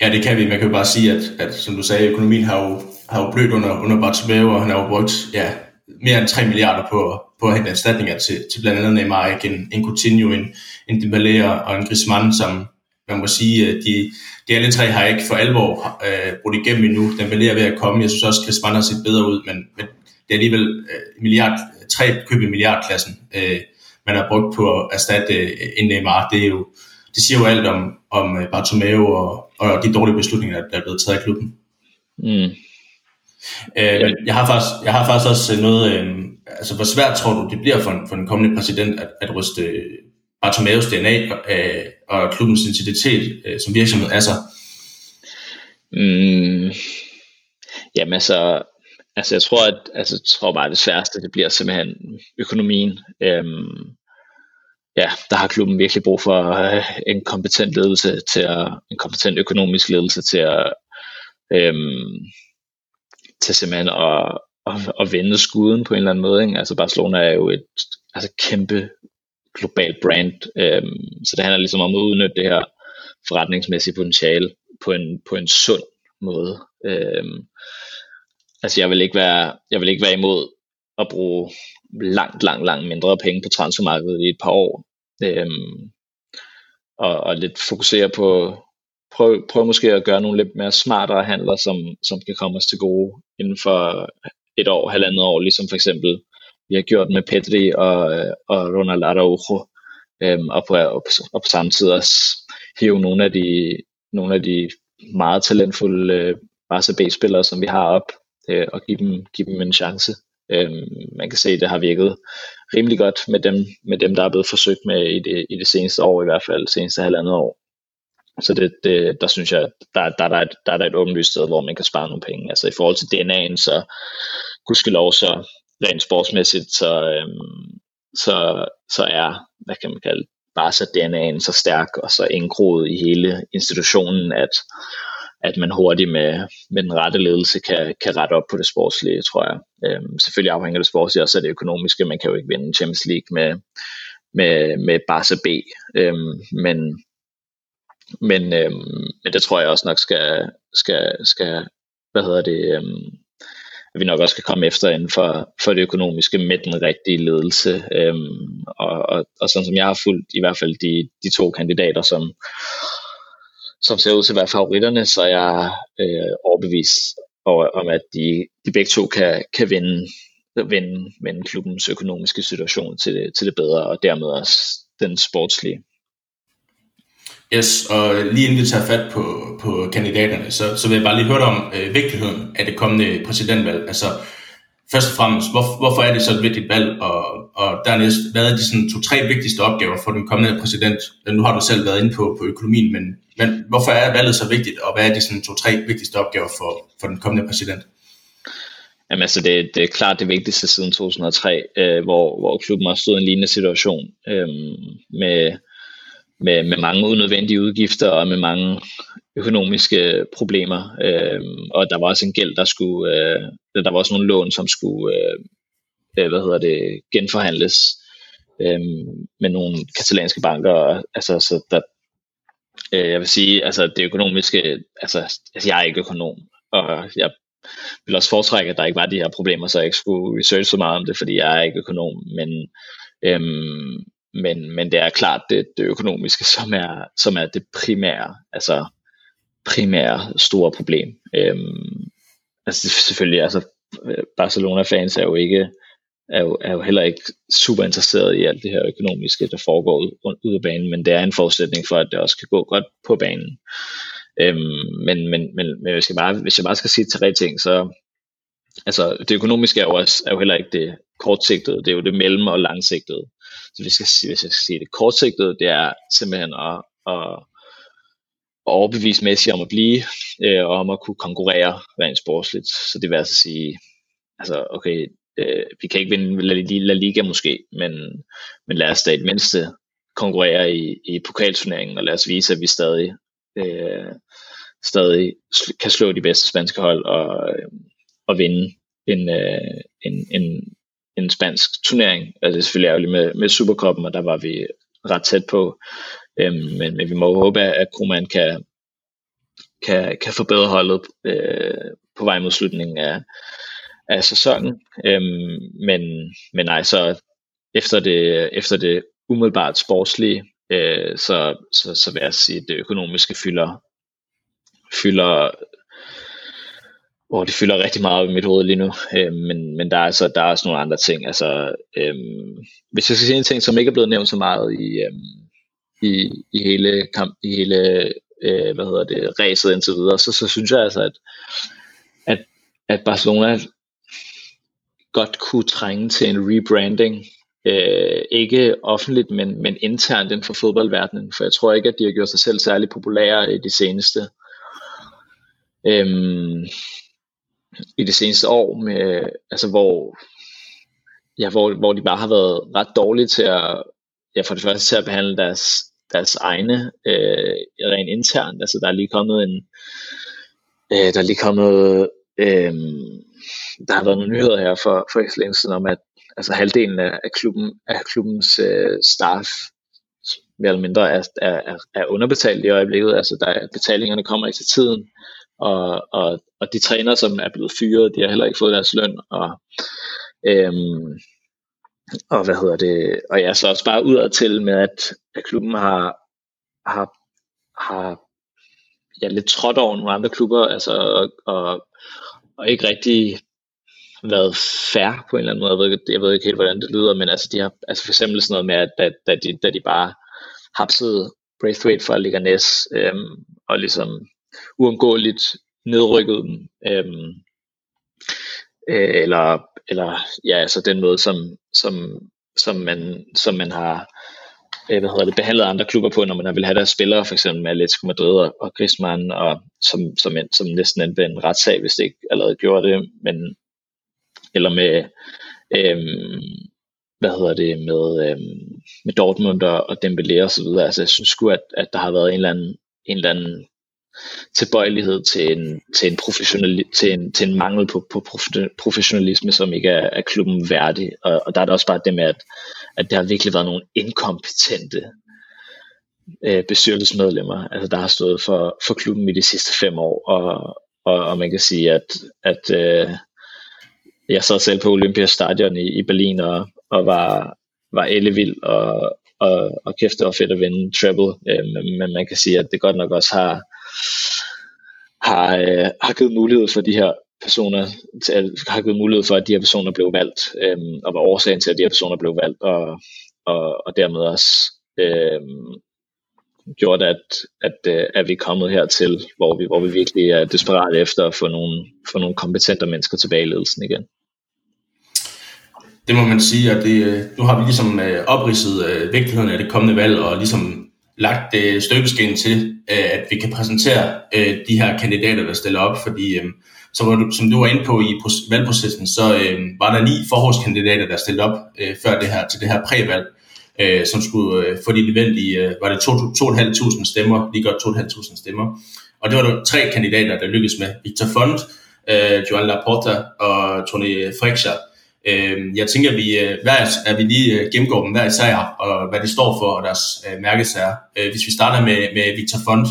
Ja, det kan vi. Man kan jo bare sige, at, at som du sagde, økonomien har jo, har jo blødt under, under Bartomeu, og han har jo brugt ja, mere end 3 milliarder på, på at hente erstatninger til, til blandt andet Neymar, ikke? En, en Coutinho, en, en Dembélé og en Griezmann, som man må sige, de, de alle tre har ikke for alvor øh, brudt igennem endnu. Dembélé er ved at komme. Jeg synes også, at Griezmann har set bedre ud, men, men det er alligevel øh, milliard, tre køb i milliardklassen. Øh, man har brugt på at erstatte øh, en Neymar. Det, er jo, det siger jo alt om, om øh, Bartomeu og, og de dårlige beslutninger, der er blevet taget i klubben. Mm. Øh, men jeg har, faktisk, jeg har faktisk også noget, øh, altså hvor svært tror du, det bliver for, for den kommende præsident at, at ryste Bartomeus DNA øh, og klubbens identitet øh, som virksomhed af sig? Mm. Jamen altså, Altså jeg tror, at altså, jeg tror bare, at det sværeste, det bliver simpelthen økonomien. Øhm, ja, der har klubben virkelig brug for øh, en kompetent ledelse til at, en kompetent økonomisk ledelse til at, øhm, til simpelthen at, at, at vende skuden på en eller anden måde. Ikke? Altså Barcelona er jo et altså, kæmpe globalt brand, øhm, så det handler ligesom om at udnytte det her forretningsmæssige potentiale på en, på en sund måde. Øhm, Altså jeg vil ikke være, jeg vil ikke være imod at bruge langt, langt, langt mindre penge på transfermarkedet i et par år. Øhm, og, og lidt fokusere på, prøv, prøv måske at gøre nogle lidt mere smartere handler, som, som kan komme os til gode inden for et år, halvandet år, ligesom for eksempel vi har gjort med Petri og, og Ronald Araujo, øhm, og, på, og, på, og på samme tid også hive nogle af de, nogle af de meget talentfulde øh, Barca B-spillere, som vi har op, øh, og give dem, give dem en chance. Øhm, man kan se, at det har virket rimelig godt med dem, med dem der er blevet forsøgt med i det, i det seneste år, i hvert fald det seneste halvandet år. Så det, det, der synes jeg, der, der, der, er et, der er der et åbenlyst sted, hvor man kan spare nogle penge. Altså i forhold til DNA'en, så gudskelov, så rent sportsmæssigt, så, øhm, så, så er, hvad kan man kalde, bare så DNA'en så stærk og så indgroet i hele institutionen, at, at man hurtigt med, med den rette ledelse kan, kan rette op på det sportslige, tror jeg. Øhm, selvfølgelig afhænger det sportslige også af det økonomiske. Man kan jo ikke vinde Champions League med, med, med Barca B. Øhm, men, men, øhm, men det tror jeg også nok skal, skal, skal hvad hedder det, øhm, at vi nok også skal komme efter inden for, for det økonomiske med den rigtige ledelse. Øhm, og, og, og sådan som jeg har fulgt i hvert fald de, de to kandidater, som, som ser ud til at være favoritterne, så er jeg øh, overbevist om, at de, de begge to kan, kan vinde, vinde, vinde klubbens økonomiske situation til det, til det bedre, og dermed også den sportslige. Yes, og lige inden vi tager fat på, på kandidaterne, så, så vil jeg bare lige høre dig om øh, vigtigheden af det kommende præsidentvalg. Altså, først og fremmest, hvor, hvorfor er det så et vigtigt valg, og, og dernæst, hvad er de sådan, to-tre vigtigste opgaver for den kommende præsident? Nu har du selv været inde på, på økonomien, men, men hvorfor er valget så vigtigt, og hvad er de sådan, to-tre vigtigste opgaver for, for den kommende præsident? Jamen altså, det, det er klart det vigtigste siden 2003, øh, hvor, hvor klubben har stået i en lignende situation øh, med med, med mange unødvendige udgifter og med mange økonomiske problemer. Øh, og der var også en gæld, der skulle, øh, der var også nogle lån, som skulle, øh, øh, hvad hedder det, genforhandles øh, med nogle katalanske banker. Altså, så der, øh, jeg vil sige, altså det økonomiske, altså, altså jeg er ikke økonom, og jeg vil også foretrække, at der ikke var de her problemer, så jeg ikke skulle researche så meget om det, fordi jeg er ikke økonom, men øhm, men, men det er klart det, det økonomiske, som er, som er det primære, altså primære store problem. Øhm, altså selvfølgelig, altså øh, Barcelona-fans er jo ikke er jo, er jo heller ikke super interesseret i alt det her økonomiske, der foregår ud, ud af banen, men det er en forudsætning for, at det også kan gå godt på banen. Øhm, men, men, men, men hvis, jeg bare, hvis jeg bare skal sige tre ting, så altså det økonomiske er jo, også, er jo heller ikke det kortsigtede, det er jo det mellem- og langsigtede. Så hvis jeg, skal, hvis jeg skal sige det kortsigtede, det er simpelthen at, at, at overbevise Messi om at blive, øh, og om at kunne konkurrere rent sportsligt. Så det vil altså sige, altså okay, øh, vi kan ikke vinde La Liga måske, men, men lad os da i det mindste konkurrere i, i pokalturneringen, og lad os vise, at vi stadig, øh, stadig kan slå de bedste spanske hold og, øh, og vinde en, øh, en, en, en spansk turnering. Altså det er selvfølgelig ærgerligt med, med Superkoppen, og der var vi ret tæt på. Øhm, men, men vi må håbe, at Koeman kan, kan, kan forbedre holdet øh, på vej mod slutningen af, af sæsonen. Øhm, men, men nej, så efter det, efter det umiddelbart sportslige, øh, så, så, så vil jeg sige, at det økonomiske fylder, fylder hvor det fylder rigtig meget i mit hoved lige nu. Øh, men, men der er, altså, der er også nogle andre ting. Altså, øh, hvis jeg skal sige en ting, som ikke er blevet nævnt så meget i, øh, i, i hele kamp, i hele øh, hvad hedder det, ræset indtil videre, så, så synes jeg altså, at, at, at Barcelona godt kunne trænge til en rebranding. Øh, ikke offentligt, men, men internt inden for fodboldverdenen. For jeg tror ikke, at de har gjort sig selv særlig populære i de seneste. Øhm, i det seneste år, med, altså hvor, ja, hvor, hvor de bare har været ret dårlige til at, ja, for det første til at behandle deres, deres egne øh, rent internt. Altså der er lige kommet en, øh, der er lige kommet, øh, der har været nogle nyheder her for, for ikke længe siden om, at altså halvdelen af, klubben, af klubbens øh, staff mere eller mindre er, er, er underbetalt i øjeblikket. Altså der, betalingerne kommer ikke til tiden. Og, og, og de træner, som er blevet fyret, de har heller ikke fået deres løn, og, øhm, og hvad hedder det, og ja, så også bare udad til med, at, at klubben har, har, har ja, lidt trådt over nogle andre klubber, altså, og, og, og ikke rigtig været fair på en eller anden måde. Jeg ved, jeg ved ikke helt, hvordan det lyder, men altså, de har, altså for eksempel sådan noget med, at da, da, de, da de bare hapsede Braithwaite fra Liganes, øhm, og ligesom uundgåeligt nedrykket dem, øhm, øh, eller, eller ja, altså den måde, som, som, som, man, som man har øh, hvad hedder det, behandlet andre klubber på, når man vil have deres spillere, for eksempel med Atletico Madrid og, og Griezmann, og som, som, som næsten endte en retssag, hvis det ikke allerede gjorde det, men eller med, øhm, hvad hedder det, med, øhm, med Dortmund og, og Dembélé og så videre. Altså jeg synes sgu, at, at der har været en eller anden, en eller anden tilbøjelighed til en, til en, professional, til en, til en mangel på, på professionalisme, som ikke er, er klubben værdig. Og, og der er der også bare det med, at, at der har virkelig været nogle inkompetente øh, bestyrelsesmedlemmer, altså der har stået for, for klubben i de sidste fem år, og, og, og man kan sige, at, at øh, jeg sad selv på Olympiastadion i, i Berlin og, og var, var ellevild og, og, og kæft, det var fedt at vinde treble, øh, men, men man kan sige, at det godt nok også har, har, øh, har givet mulighed for de her personer, til, har givet mulighed for, at de her personer blev valgt, øh, og var årsagen til, at de her personer blev valgt, og, og, og dermed også øh, gjort, at, at, øh, at vi er kommet hertil, hvor vi, hvor vi virkelig er desperat efter at få nogle, få nogle kompetente mennesker tilbage i ledelsen igen. Det må man sige, at det, øh, nu har vi ligesom øh, opridset øh, vigtigheden af det kommende valg, og ligesom lagt øh, støbeskeen til, at vi kan præsentere de her kandidater, der stiller op, fordi så som, du, som du var inde på i valgprocessen, så var der ni forhårskandidater, der stillede op før det her, til det her prævalg, øh, som skulle øh, få de nødvendige, øh, var det 2.500 stemmer, lige godt 2.500 stemmer. Og det var der tre kandidater, der lykkedes med. Victor Font, øh, Joan Laporta og Tony Freixer. Øh, jeg tænker, at vi, øh, hver, at vi lige øh, gennemgår dem hver især, og hvad de står for, og deres øh, mærkesager. Øh, hvis vi starter med, med Victor Font,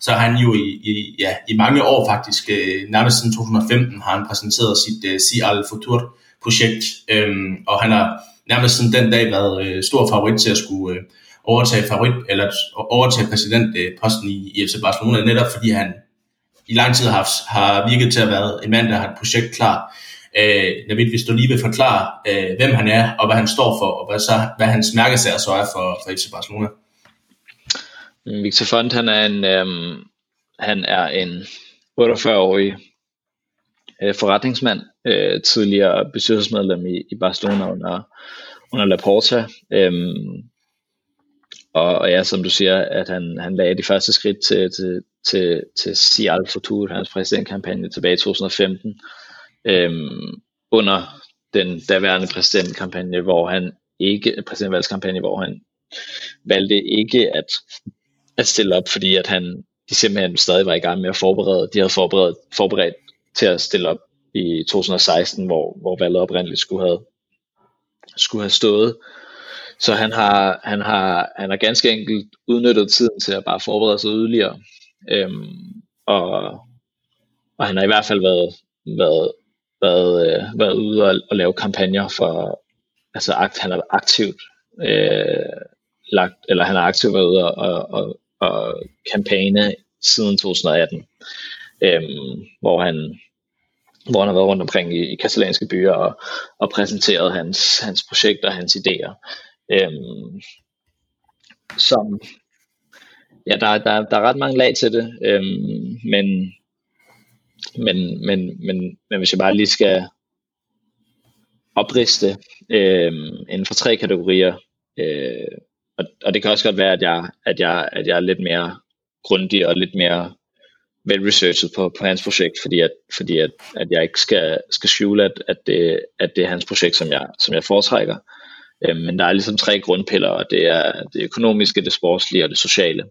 så har han jo i, i, ja, i mange år faktisk, øh, nærmest siden 2015, har han præsenteret sit øh, Si al Futur projekt, øh, og han har nærmest siden den dag været øh, stor favorit til at skulle øh, overtage favorit, eller overtage præsidentposten i, i FC Barcelona, netop fordi han i lang tid har, har virket til at være en mand, der har et projekt klar. Øh, Navid, hvis du lige vil forklare, øh, hvem han er, og hvad han står for, og hvad, så, hvad hans mærkesager så er for, for FC Barcelona. Mm, Victor Font, han er en, øh, han er en 48-årig øh, forretningsmand, øh, tidligere bestyrelsesmedlem i, i Barcelona under, under Laporta. Øhm, og, og ja, som du siger, at han, han lagde de første skridt til, til, til, til Cial Futur, hans præsidentkampagne tilbage i 2015, øhm, under den daværende præsidentkampagne, hvor han ikke, præsidentvalgskampagne, hvor han valgte ikke at, at stille op, fordi at han, de simpelthen stadig var i gang med at forberede, de havde forberedt, forberedt til at stille op i 2016, hvor, hvor valget oprindeligt skulle have, skulle have stået. Så han har, han, har, han har ganske enkelt udnyttet tiden til at bare forberede sig yderligere. Øhm, og, og han har i hvert fald været, været, været, øh, været ude og, og lave kampagner for, altså akt, han har aktivt øh, lagt, eller han har aktivt været ude og, og, og, og kampagne siden 2018, øh, hvor han hvor han har været rundt omkring i, i katalanske byer og, og præsenteret hans, hans projekter og hans idéer. Øhm, som, ja, der, der, der er ret mange lag til det, øhm, men, men, men, men, men hvis jeg bare lige skal opriste øh, inden for tre kategorier, øh, og, og det kan også godt være, at jeg, at jeg, at jeg er lidt mere grundig og lidt mere velresearchet på, på hans projekt, fordi at, fordi at, at jeg ikke skal, skal skjule, at, at, det, at det er hans projekt, som jeg, som jeg foretrækker. Øh, men der er ligesom tre grundpiller, og det er det økonomiske, det sportslige og det sociale.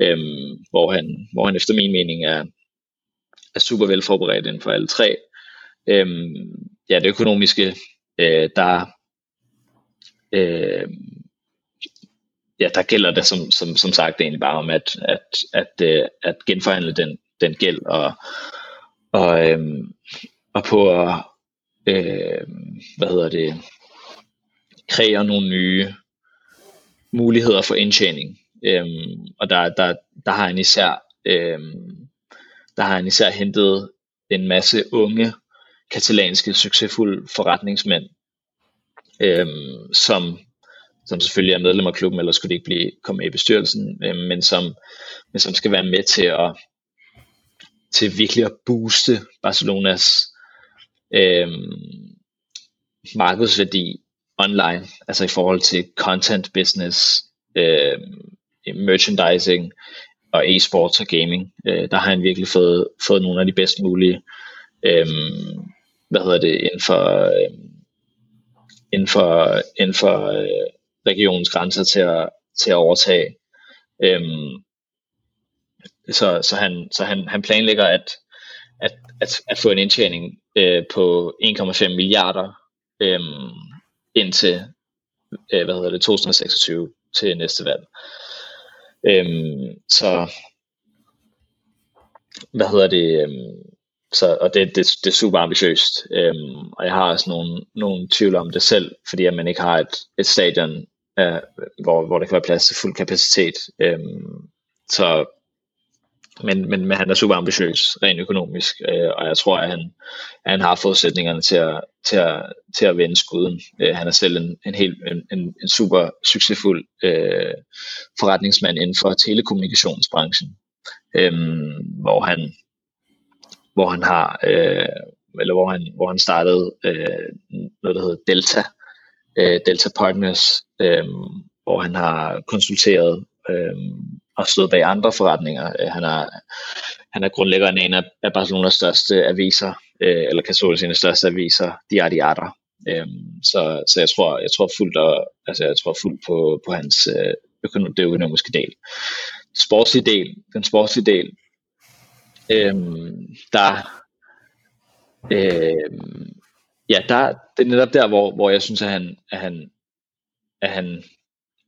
Øhm, hvor, han, hvor han efter min mening er, er super velforberedt inden for alle tre. Øhm, ja, det økonomiske, øh, der øh, ja, der gælder det som, som, som sagt egentlig bare om at, at, at, øh, at genforhandle den, den gæld og, og, øh, og på at øh, hvad hedder det kreere nogle nye muligheder for indtjening Øhm, og der, der, der har han især øhm, der har han især hentet en masse unge katalanske succesfulde forretningsmænd, øhm, som, som selvfølgelig er medlem af klubben, eller skulle de ikke blive, komme med i bestyrelsen, øhm, men, som, men som skal være med til at til virkelig at booste Barcelonas øhm, markedsværdi online, altså i forhold til content business, øhm, merchandising og e-sports og gaming. Øh, der har han virkelig fået, fået nogle af de bedst mulige øh, hvad hedder det, inden for, øh, inden for, inden for øh, regionens grænser til at, til at overtage. Øh, så, så, han, så han, han planlægger at, at, at, at få en indtjening øh, på 1,5 milliarder øh, indtil øh, hvad hedder det, 2026 til næste valg. Øhm, så hvad hedder det, øhm, så, og det, det, det er super ambitiøst, øhm, og jeg har også nogle, nogle tvivl om det selv, fordi at man ikke har et, et stadion, øh, hvor, hvor der kan være plads til fuld kapacitet. Øhm, så, men, men, men han er super ambitiøs, rent økonomisk, øh, og jeg tror, at han, at han har forudsætningerne til at, til at, til at vende skuden. Øh, han er selv en, en, helt, en, en, en super succesfuld øh, forretningsmand inden for telekommunikationsbranchen, øh, hvor han hvor han har, øh, eller hvor han, hvor han startede øh, noget, der hedder Delta, øh, Delta Partners, øh, hvor han har konsulteret øh, og stået bag andre forretninger. Øh, han er, han er grundlæggeren af en af Barcelonas største aviser, øh, eller Catolias største aviser, Diari Øhm, så, så jeg tror, jeg tror fuldt, og, altså jeg tror fuldt på, på hans øh, økonom, det økonomiske del. Sportslige del, den sportslige del, øhm, der, øhm, ja, der, det er netop der, hvor, hvor jeg synes, at han, at han, at han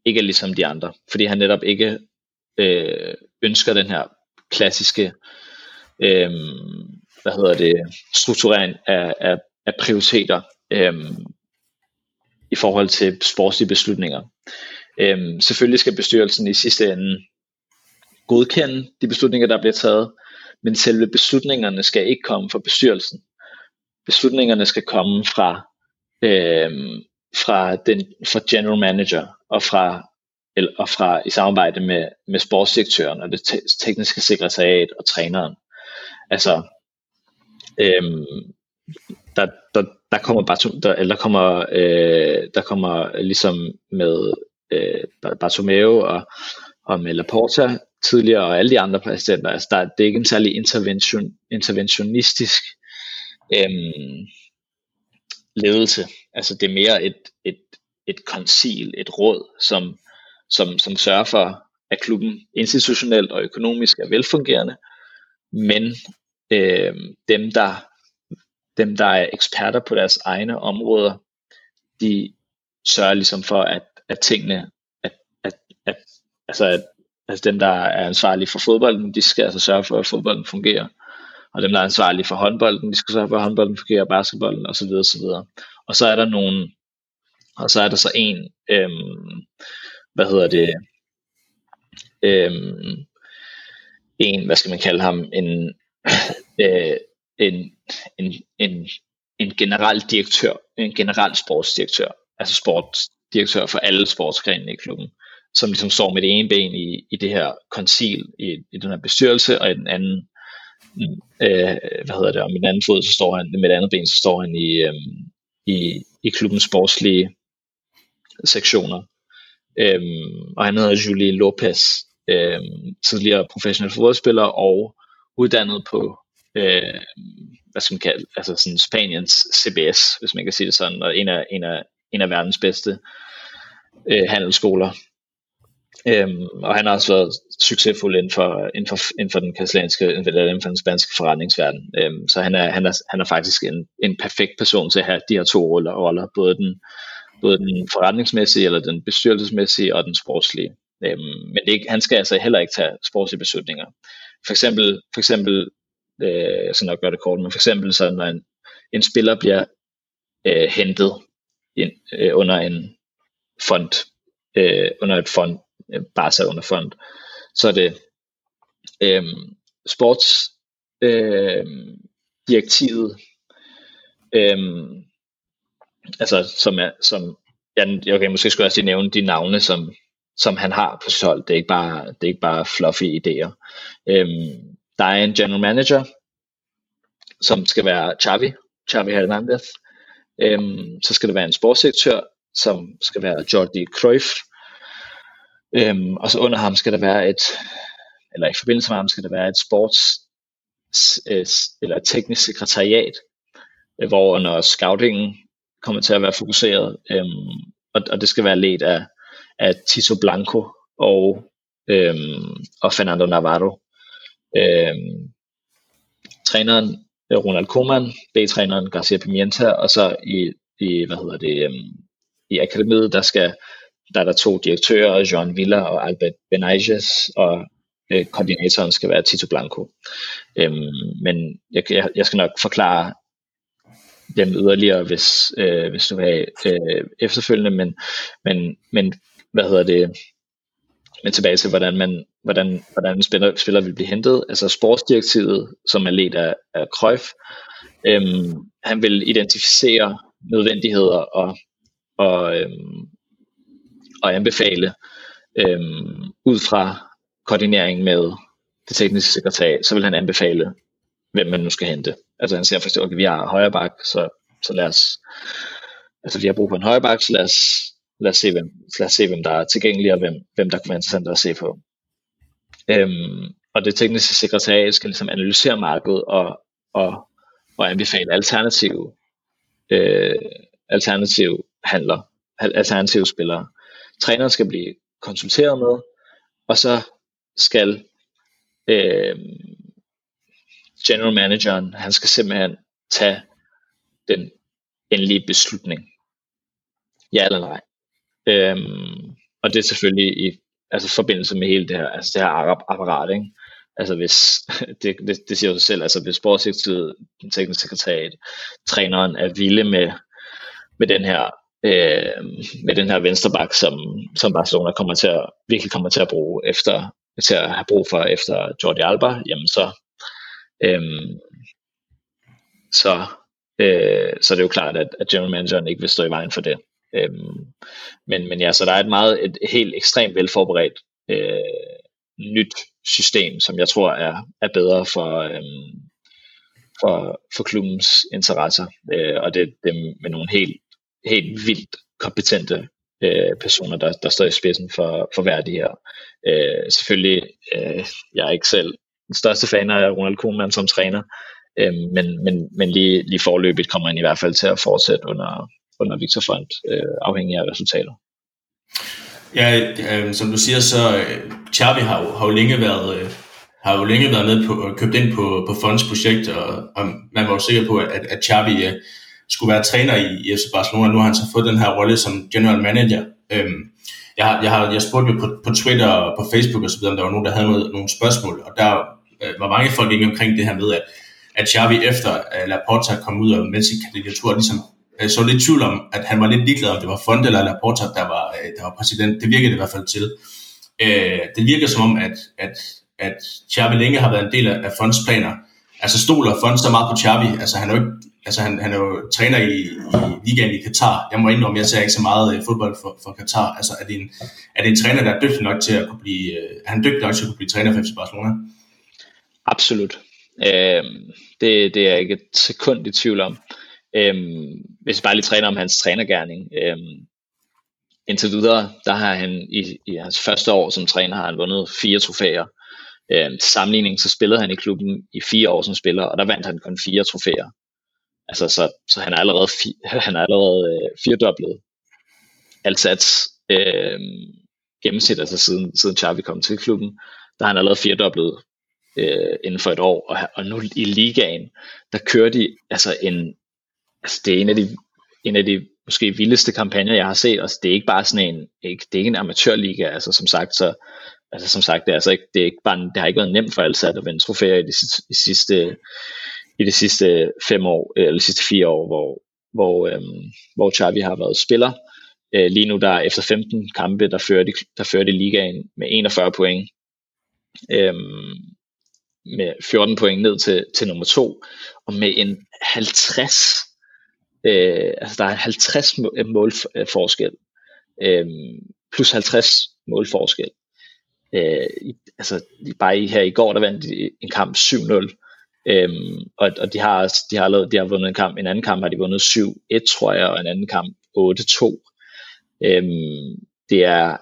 ikke er ligesom de andre, fordi han netop ikke øh, ønsker den her klassiske, øh, hvad hedder det, strukturering af, af, af prioriteter øh, i forhold til sportslige beslutninger. Øh, selvfølgelig skal bestyrelsen i sidste ende godkende de beslutninger, der bliver taget, men selve beslutningerne skal ikke komme fra bestyrelsen. Beslutningerne skal komme fra, øh, fra, den, fra general manager og fra, eller, og fra i samarbejde med, med sportsdirektøren og det te- tekniske sekretariat og træneren. Altså, øhm, der, der, der kommer bare der, eller der kommer øh, der kommer ligesom med øh, Bartomeu og, og med Laporta tidligere og alle de andre præsidenter. Altså der, det er ikke en særlig intervention, interventionistisk øhm, ledelse. Altså det er mere et, et, et koncil, et råd, som, som, som sørger for, at klubben institutionelt og økonomisk er velfungerende, men øh, dem, der, dem, der er eksperter på deres egne områder, de sørger ligesom for, at, at tingene, at, at, at, altså at altså dem, der er ansvarlige for fodbolden, de skal altså sørge for, at fodbolden fungerer. Og dem, der er ansvarlige for håndbolden, de skal sørge for, at håndbolden fungerer, basketbolden osv. osv. Og så er der nogle, og så er der så en, øhm, hvad hedder det, øhm, en, hvad skal man kalde ham, en, øh, en, en, en, en general direktør, en general sportsdirektør, altså sportsdirektør for alle sportsgrenene i klubben som ligesom står med det ene ben i, i det her koncil, i, i den her bestyrelse, og i den anden, øh, hvad hedder det, og med den anden fod, så står han, med det andet ben, så står han i, øh, i, i klubbens sportslige sektioner. Øhm, og han hedder Julie Lopez, øhm, tidligere professionel fodboldspiller og uddannet på, øh, hvad skal man kalde, altså sådan Spaniens CBS, hvis man kan sige det sådan, og en af, en af, en af verdens bedste øh, handelsskoler. Øhm, og han har også været succesfuld inden for, inden for, inden for den katalanske, inden for den spanske forretningsverden. Øhm, så han er, han, er, han er faktisk en, en perfekt person til at have de her to roller, roller både, den, både den forretningsmæssige, eller den bestyrelsesmæssige, og den sportslige. Øhm, men det ikke, han skal altså heller ikke tage sportslige beslutninger. For eksempel, for eksempel øh, jeg skal nok gøre det kort, men for eksempel så når en, en spiller bliver øh, hentet ind, øh, under en fond, øh, under et fond, øh, Barca under fond, så er det øh, sports øh, direktivet, øh, altså som er, som, ja, okay, måske skulle jeg også lige nævne de navne, som, som han har på sit hold. Det er ikke bare, det er ikke bare fluffy idéer. Øhm, der er en general manager, som skal være Xavi, Xavi Hernandez. Øhm, så skal der være en sportsdirektør, som skal være Jordi Cruyff. Øhm, og så under ham skal der være et, eller i forbindelse med ham skal der være et sports eller et teknisk sekretariat, hvor når scoutingen kommer til at være fokuseret, øhm, og, og det skal være ledt af, af Tito Blanco og, øhm, og Fernando Navarro. Øhm, træneren øh, Ronald Koeman, B-træneren Garcia Pimienta, og så i, i hvad hedder det, øhm, i akademiet, der skal der er der to direktører, Jean Villa og Albert Benages, og øh, koordinatoren skal være Tito Blanco. Øhm, men jeg, jeg, jeg skal nok forklare dem yderligere, hvis, øh, hvis du vil have øh, efterfølgende, men, men, men hvad hedder det, men tilbage til, hvordan, man, hvordan, hvordan en spiller, spiller vil blive hentet. Altså sportsdirektivet, som er ledt af, af Cruyff, øhm, han vil identificere nødvendigheder og, og, øhm, og anbefale øhm, ud fra koordinering med det tekniske sekretariat, så vil han anbefale, hvem man nu skal hente. Altså han siger for eksempel, okay, vi har højre bak, så, så lad os, altså vi har brug for en højre bak, så lad os, lad os, se, hvem, lad os se, hvem der er tilgængelig, og hvem, hvem der kunne være interessant at se på. Øhm, og det tekniske sekretariat skal ligesom analysere markedet og, og, og anbefale alternative, øh, alternative handler, alternative spillere. Træneren skal blive konsulteret med, og så skal øh, general manageren, han skal simpelthen tage den endelige beslutning. Ja eller nej. Øhm, og det er selvfølgelig i altså forbindelse med hele det her, altså det her apparat, ikke? Altså hvis, det, det, det siger jo sig selv, altså hvis sportsdirektivet, den tekniske sekretariat, træneren er vilde med, med den her øh, med den her vensterbak, som, som Barcelona kommer til at, virkelig kommer til at bruge efter, til at have brug for efter Jordi Alba, jamen så, Øhm, så, øh, så det er jo klart, at, at general manageren ikke vil stå i vejen for det. Øhm, men, men ja, så der er et meget, et helt ekstremt velforberedt øh, nyt system, som jeg tror er, er bedre for, øhm, for, for klubbens interesser, øh, og det, det med nogle helt, helt vildt kompetente øh, personer, der, der står i spidsen for, for hver de her. Øh, selvfølgelig, øh, jeg er ikke selv den største fan af Ronald Koeman som træner, øh, men, men, men lige, lige forløbet kommer han i hvert fald til at fortsætte under, under Victor Font, øh, afhængig af resultater. Ja, øh, som du siger, så øh, Xavi har jo, har jo længe været øh, har jo længe været med på købt ind på, på Fonds projekt, og, og man var jo sikker på, at, at Xavi øh, skulle være træner i, i FC Barcelona. Nu har han så fået den her rolle som general manager. Øhm, jeg, har, jeg, har, jeg spurgte jo på, på Twitter og på Facebook og så videre, om der var nogen, der havde noget, nogle spørgsmål, og der øh, var mange folk ikke omkring det her med, at, at Xavi efter at Laporta kom ud og med kandidatur ligesom øh, så lidt tvivl om, at han var lidt ligeglad, om det var Fonte eller Laporta, der var, øh, der var præsident. Det virkede det i hvert fald til. Øh, det virker som om, at, at, at Xavi længe har været en del af Fonds planer. Altså stoler Font så meget på Xavi. Altså han er jo, ikke, altså han, han er jo træner i, i ligaen i Katar. Jeg må indrømme, jeg ser ikke så meget øh, fodbold for, for Katar. Altså er det, en, er det en træner, der er dygtig nok til at kunne blive, øh, er han dygtig nok til at kunne blive træner for FC Barcelona? Absolut. Øh, det, det er jeg ikke et sekund i tvivl om. Øhm, hvis vi bare lige træner om hans trænergærning. Øhm, indtil videre, der har han i, i hans første år som træner, har han vundet fire trofæer. Øhm, til sammenligning, så spillede han i klubben i fire år som spiller, og der vandt han kun fire trofæer. Altså, så, så han er allerede, fi, han er allerede øh, firedoblet Alsats øh, gennemsnit, altså siden, siden Xavi kom til klubben, der har han allerede firedoblet øh, inden for et år, og, og nu i ligaen, der kører de altså en altså det er en af de, en af de måske vildeste kampagner, jeg har set, og det er ikke bare sådan en, ikke, det er ikke en amatørliga, altså som sagt, så, altså som sagt, det er altså ikke, det er ikke bare, det har ikke været nemt for Alsat at vinde trofæer i de, i sidste, i de sidste fem år, eller de sidste fire år, hvor, hvor, øhm, hvor Xavi har været spiller. Øh, lige nu der er efter 15 kampe, der fører de, der fører de ligaen med 41 point. Øhm, med 14 point ned til, til nummer to, og med en 50, øh, altså der er en 50 øh, mål forskel, øh, plus 50 mål forskel. Øh, altså bare i, her i går, der vandt de en kamp 7-0, øh, og, og de har, de har lavet, de har vundet en kamp, en anden kamp har de vundet 7-1, tror jeg, og en anden kamp 8-2. Øh, det er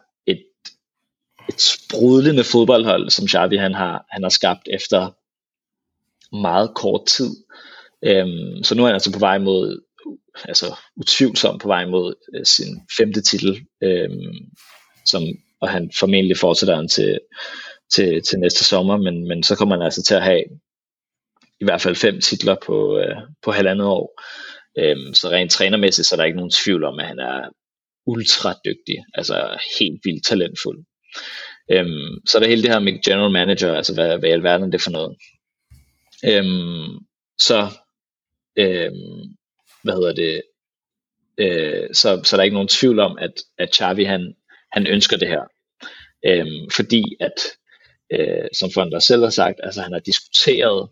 et, sprudlende fodboldhold, som Xavi han har, han har skabt efter meget kort tid. Øhm, så nu er han altså på vej mod, altså utvivlsomt på vej mod øh, sin femte titel, øhm, som, og han formentlig fortsætter han til, til, til næste sommer, men, men så kommer han altså til at have i hvert fald fem titler på, øh, på halvandet år. Øhm, så rent trænermæssigt, så er der ikke nogen tvivl om, at han er ultra dygtig, altså helt vildt talentfuld. Øhm, så er der hele det her med general manager, altså hvad, hvad i alverden er det for noget. Øhm, så, øhm, hvad hedder det, øh, så, så der er ikke nogen tvivl om, at, at Xavi han, han ønsker det her. Øhm, fordi at, øh, som Fonder selv har sagt, altså han har diskuteret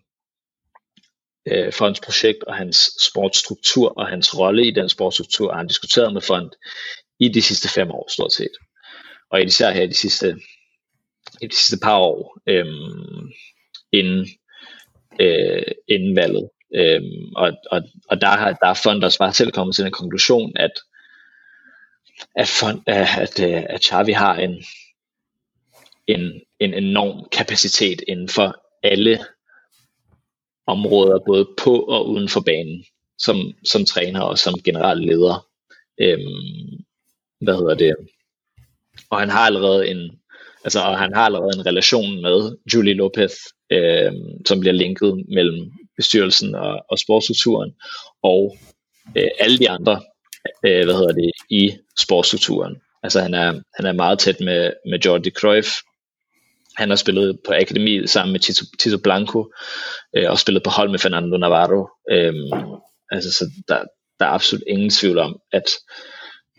øh, fondsprojekt og hans sportsstruktur og hans rolle i den sportsstruktur har han diskuteret med fond i de sidste fem år stort set. Og især her i de sidste, i de sidste par år øhm, inden, øh, inden valget. Øhm, og, og, og der, har, der er fond også bare selv kommet til en konklusion, at at, fond, at, at, at Xavi har en, en, en enorm kapacitet inden for alle områder, både på og uden for banen, som, som træner og som generelt leder. Øhm, hvad hedder det? Og han har allerede en, altså, og han har allerede en relation med Julie Lopez, øh, som bliver linket mellem bestyrelsen og, og sportsstrukturen, og øh, alle de andre, øh, hvad hedder det, i sportsstrukturen. Altså han er, han er meget tæt med, med Jordi Cruyff, han har spillet på akademiet sammen med Tito, Tito Blanco, øh, og spillet på hold med Fernando Navarro. Øh, altså, så der, der er absolut ingen tvivl om, at,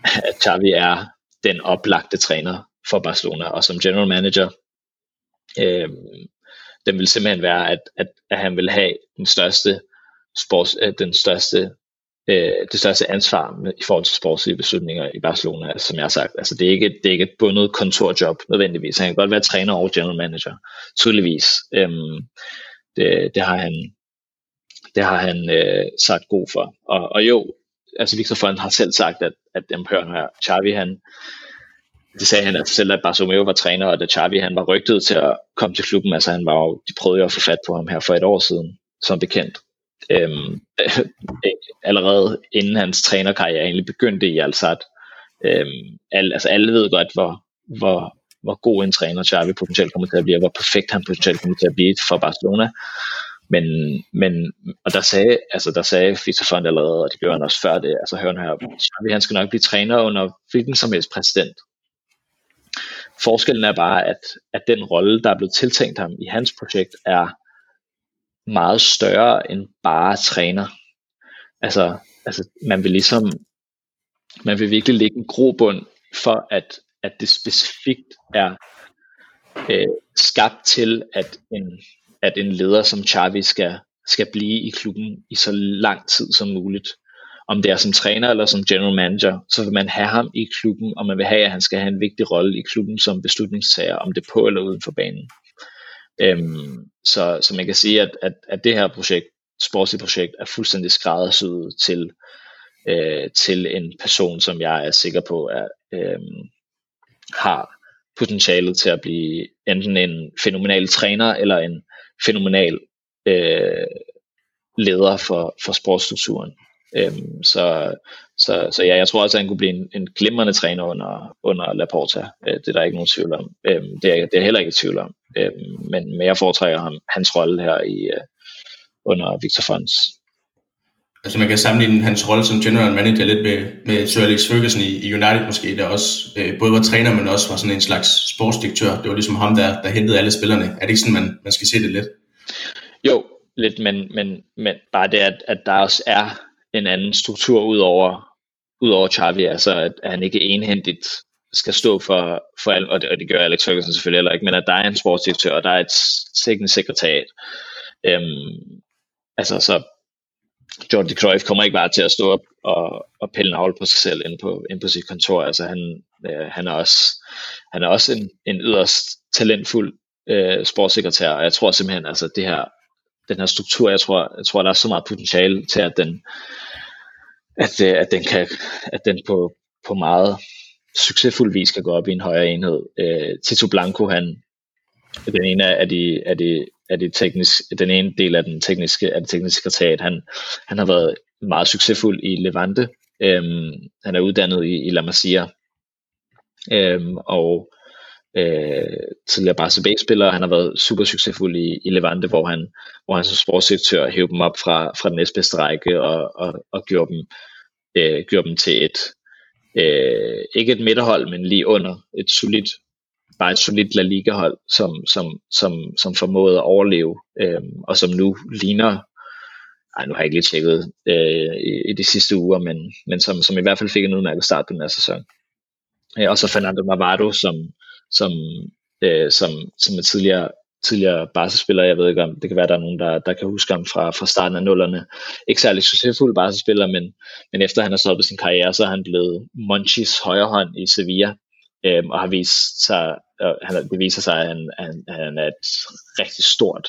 at Xavi er den oplagte træner for Barcelona, og som general manager, øh, den vil simpelthen være, at, at, at han vil have den største sports, øh, den største øh, det største ansvar med, i forhold til sportslige beslutninger i Barcelona, altså, som jeg har sagt. Altså, det, er ikke, det er ikke et bundet kontorjob nødvendigvis. Han kan godt være træner og general manager, tydeligvis. Øhm, det, det har han, det har han øh, sagt god for. Og, og jo, altså Victor Font har selv sagt, at, at dem hører her, Xavi han, det sagde han altså selv, at Bartomeu var træner, og da Xavi han var rygtet til at komme til klubben, altså han var jo, de prøvede jo at få fat på ham her for et år siden, som bekendt øhm, allerede inden hans trænerkarriere egentlig begyndte i Al-Sad. Øhm, al, altså alle ved godt, hvor, hvor, hvor god en træner Xavi potentielt kommer til at blive, og hvor perfekt han potentielt kommer til at blive for Barcelona. Men, men og der sagde, altså der sagde Fita Font allerede, og det gjorde han også før det, altså hør her, han skal nok blive træner under hvilken som helst præsident. Forskellen er bare, at, at den rolle, der er blevet tiltænkt ham i hans projekt, er meget større end bare træner. Altså, altså man vil ligesom, man vil virkelig lægge en grobund for, at, at det specifikt er øh, skabt til, at en, at en leder som Xavi skal, skal blive i klubben i så lang tid som muligt. Om det er som træner eller som general manager, så vil man have ham i klubben, og man vil have, at han skal have en vigtig rolle i klubben som beslutningstager, om det er på eller uden for banen. Øhm, så, så man kan sige, at, at, at det her projekt, sportslige projekt, er fuldstændig skræddersyet til, øh, til en person, som jeg er sikker på er, øh, har potentialet til at blive enten en fænomenal træner eller en fænomenal øh, leder for, for sportsstrukturen. Øhm, så, så, så ja, jeg tror også, at han kunne blive en, en glimrende træner under, under Laporta. Øh, det er der ikke nogen tvivl om. Øhm, det, er, det er heller ikke tvivl om. Øhm, men, men jeg foretrækker ham, hans rolle her i, øh, under Victor Fons. Altså man kan sammenligne hans rolle som general manager lidt med, med Sir Alex Ferguson i, i United måske, der også øh, både var træner, men også var sådan en slags sportsdirektør. Det var ligesom ham, der, der hentede alle spillerne. Er det ikke sådan, man, man skal se det lidt? Jo, lidt, men, men, men bare det, at, at der også er en anden struktur ud over, udover Xavi, altså at, at han ikke enhændigt skal stå for, for alt, og det, og det gør Alex Ferguson selvfølgelig heller ikke, men at der er en sportsdirektør, og der er et sekretariat. Øhm, altså så Jordi Cruyff kommer ikke bare til at stå op og, og pille en på sig selv ind på, ind på sit kontor. Altså han, øh, han er også, han er også en, en yderst talentfuld øh, sportssekretær, og jeg tror simpelthen, altså det her, den her struktur, jeg tror, jeg tror, der er så meget potentiale til, at den, at, øh, at den kan, at den på, på meget succesfuld vis kan gå op i en højere enhed. Øh, Tito Blanco, han den ene af de, af de, af det teknisk, den ene del af den tekniske, af det tekniske sekretariat, han, han har været meget succesfuld i Levante. Øhm, han er uddannet i, i La Masia, øhm, og øh, tidligere Barca B-spiller. Han har været super succesfuld i, i Levante, hvor han, hvor han som sportsdirektør hævde dem op fra, fra den næstbedste række og, og, og gjorde, dem, øh, gjorde dem til et, øh, ikke et midterhold, men lige under et solidt bare et solidt La Liga-hold, som, som, som, som formåede at overleve, øh, og som nu ligner, ej, nu har jeg ikke lige tjekket øh, i, i de sidste uger, men, men som, som i hvert fald fik en udmærket start på den her sæson. Øh, og så Fernando Navarro, som, som, øh, som, som er tidligere, tidligere basespiller. Jeg ved ikke om, det kan være, der er nogen, der, der kan huske ham fra, fra starten af nullerne. Ikke særlig succesfuld basespiller, men, men efter han har stoppet sin karriere, så er han blevet Monchis højrehånd i Sevilla, øhm, og har vist sig, øh, han, det viser sig, at han, han, han er et rigtig stort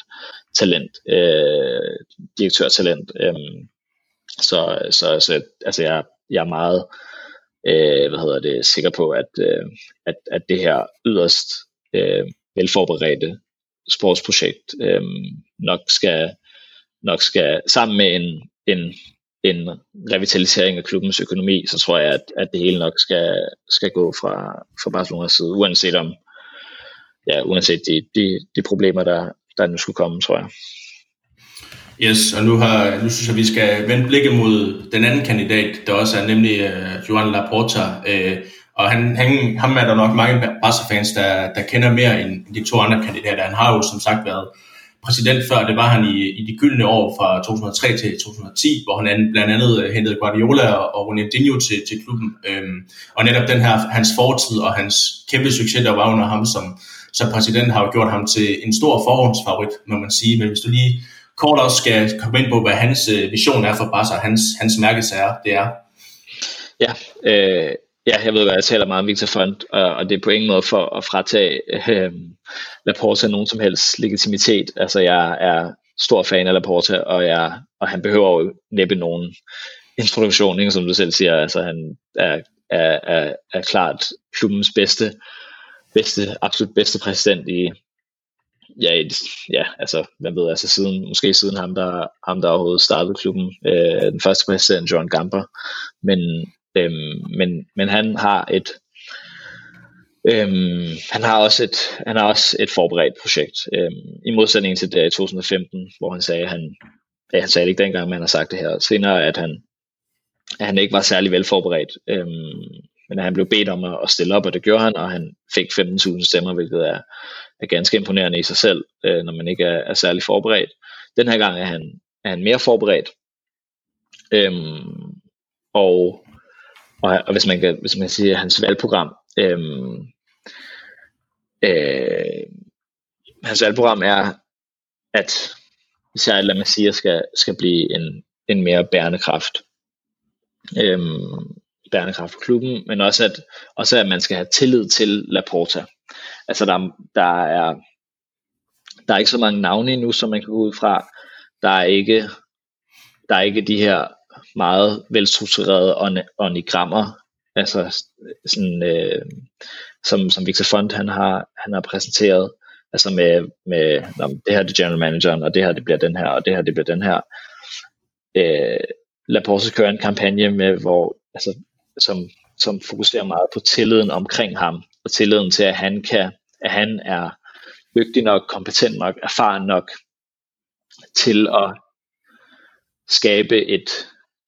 talent, øh, direktørtalent. Øh, så, så, så altså jeg, jeg er meget øh, hvad hedder det, sikker på, at, øh, at, at det her yderst øh, velforberedte sportsprojekt øh, nok skal nok skal sammen med en, en, en revitalisering af klubbens økonomi, så tror jeg, at, at det hele nok skal, skal gå fra, fra Barcelonas side, uanset om ja, uanset de, de, de problemer, der, der nu skulle komme, tror jeg. Yes, og nu, har, nu synes jeg, vi skal vende blikket mod den anden kandidat, der også er nemlig uh, Joan Laporta. Uh, og han, han, ham er der nok mange Barca-fans, der, der kender mere end de to andre kandidater. Han har jo som sagt været præsident før, det var han i, i de gyldne år fra 2003 til 2010, hvor han blandt andet øh, hentede Guardiola og Ronaldinho til, til klubben. Øhm, og netop den her, hans fortid og hans kæmpe succes, der var under ham som, som præsident, har jo gjort ham til en stor forhåndsfavorit, må man sige. Men hvis du lige kort også skal komme ind på, hvad hans øh, vision er for Barca, hans, hans mærkesager, det er. Ja, øh, ja, jeg ved godt, jeg taler meget om Victor Font, og, det er på ingen måde for at fratage øh, Laporta nogen som helst legitimitet. Altså, jeg er stor fan af Laporta, og, jeg, og han behøver jo næppe nogen introduktion, ikke, som du selv siger. Altså, han er, er, er, er klart klubbens bedste, bedste, absolut bedste præsident i, ja, ja, altså, hvad ved, altså siden, måske siden ham, der, ham, der overhovedet startede klubben, øh, den første præsident, John Gamper, men, øhm, men, men han har et, øhm, han har også et, han har også et forberedt projekt, øhm, i modsætning til det i 2015, hvor han sagde, han, ja, han sagde det ikke dengang, men han har sagt det her senere, at han, at han ikke var særlig velforberedt, øhm, men han blev bedt om at, stille op, og det gjorde han, og han fik 15.000 stemmer, hvilket er, er ganske imponerende i sig selv, øh, når man ikke er, er særlig forberedt. Den her gang er han, er han mere forberedt. Øhm, og, og, og hvis man kan, hvis man kan sige, at hans valgprogram, øhm, øh, hans valgprogram er, at især at Lamassia skal, skal blive en, en mere bærende kraft. Øhm, bærende kraft for klubben, men også at, også at man skal have tillid til Laporta. Altså der, der er der er ikke så mange navne endnu, som man kan gå ud fra. Der er ikke, der er ikke de her meget velstrukturerede onigrammer, altså sådan, øh, som, som Victor Font han har, han har præsenteret, altså med, med nå, det her det general manageren, og det her det bliver den her, og det her det bliver den her. Øh, Laporte kører en kampagne med, hvor, altså, som, som fokuserer meget på tilliden omkring ham, og tilliden til, at han, kan, at han er dygtig nok, kompetent nok, erfaren nok til at skabe et,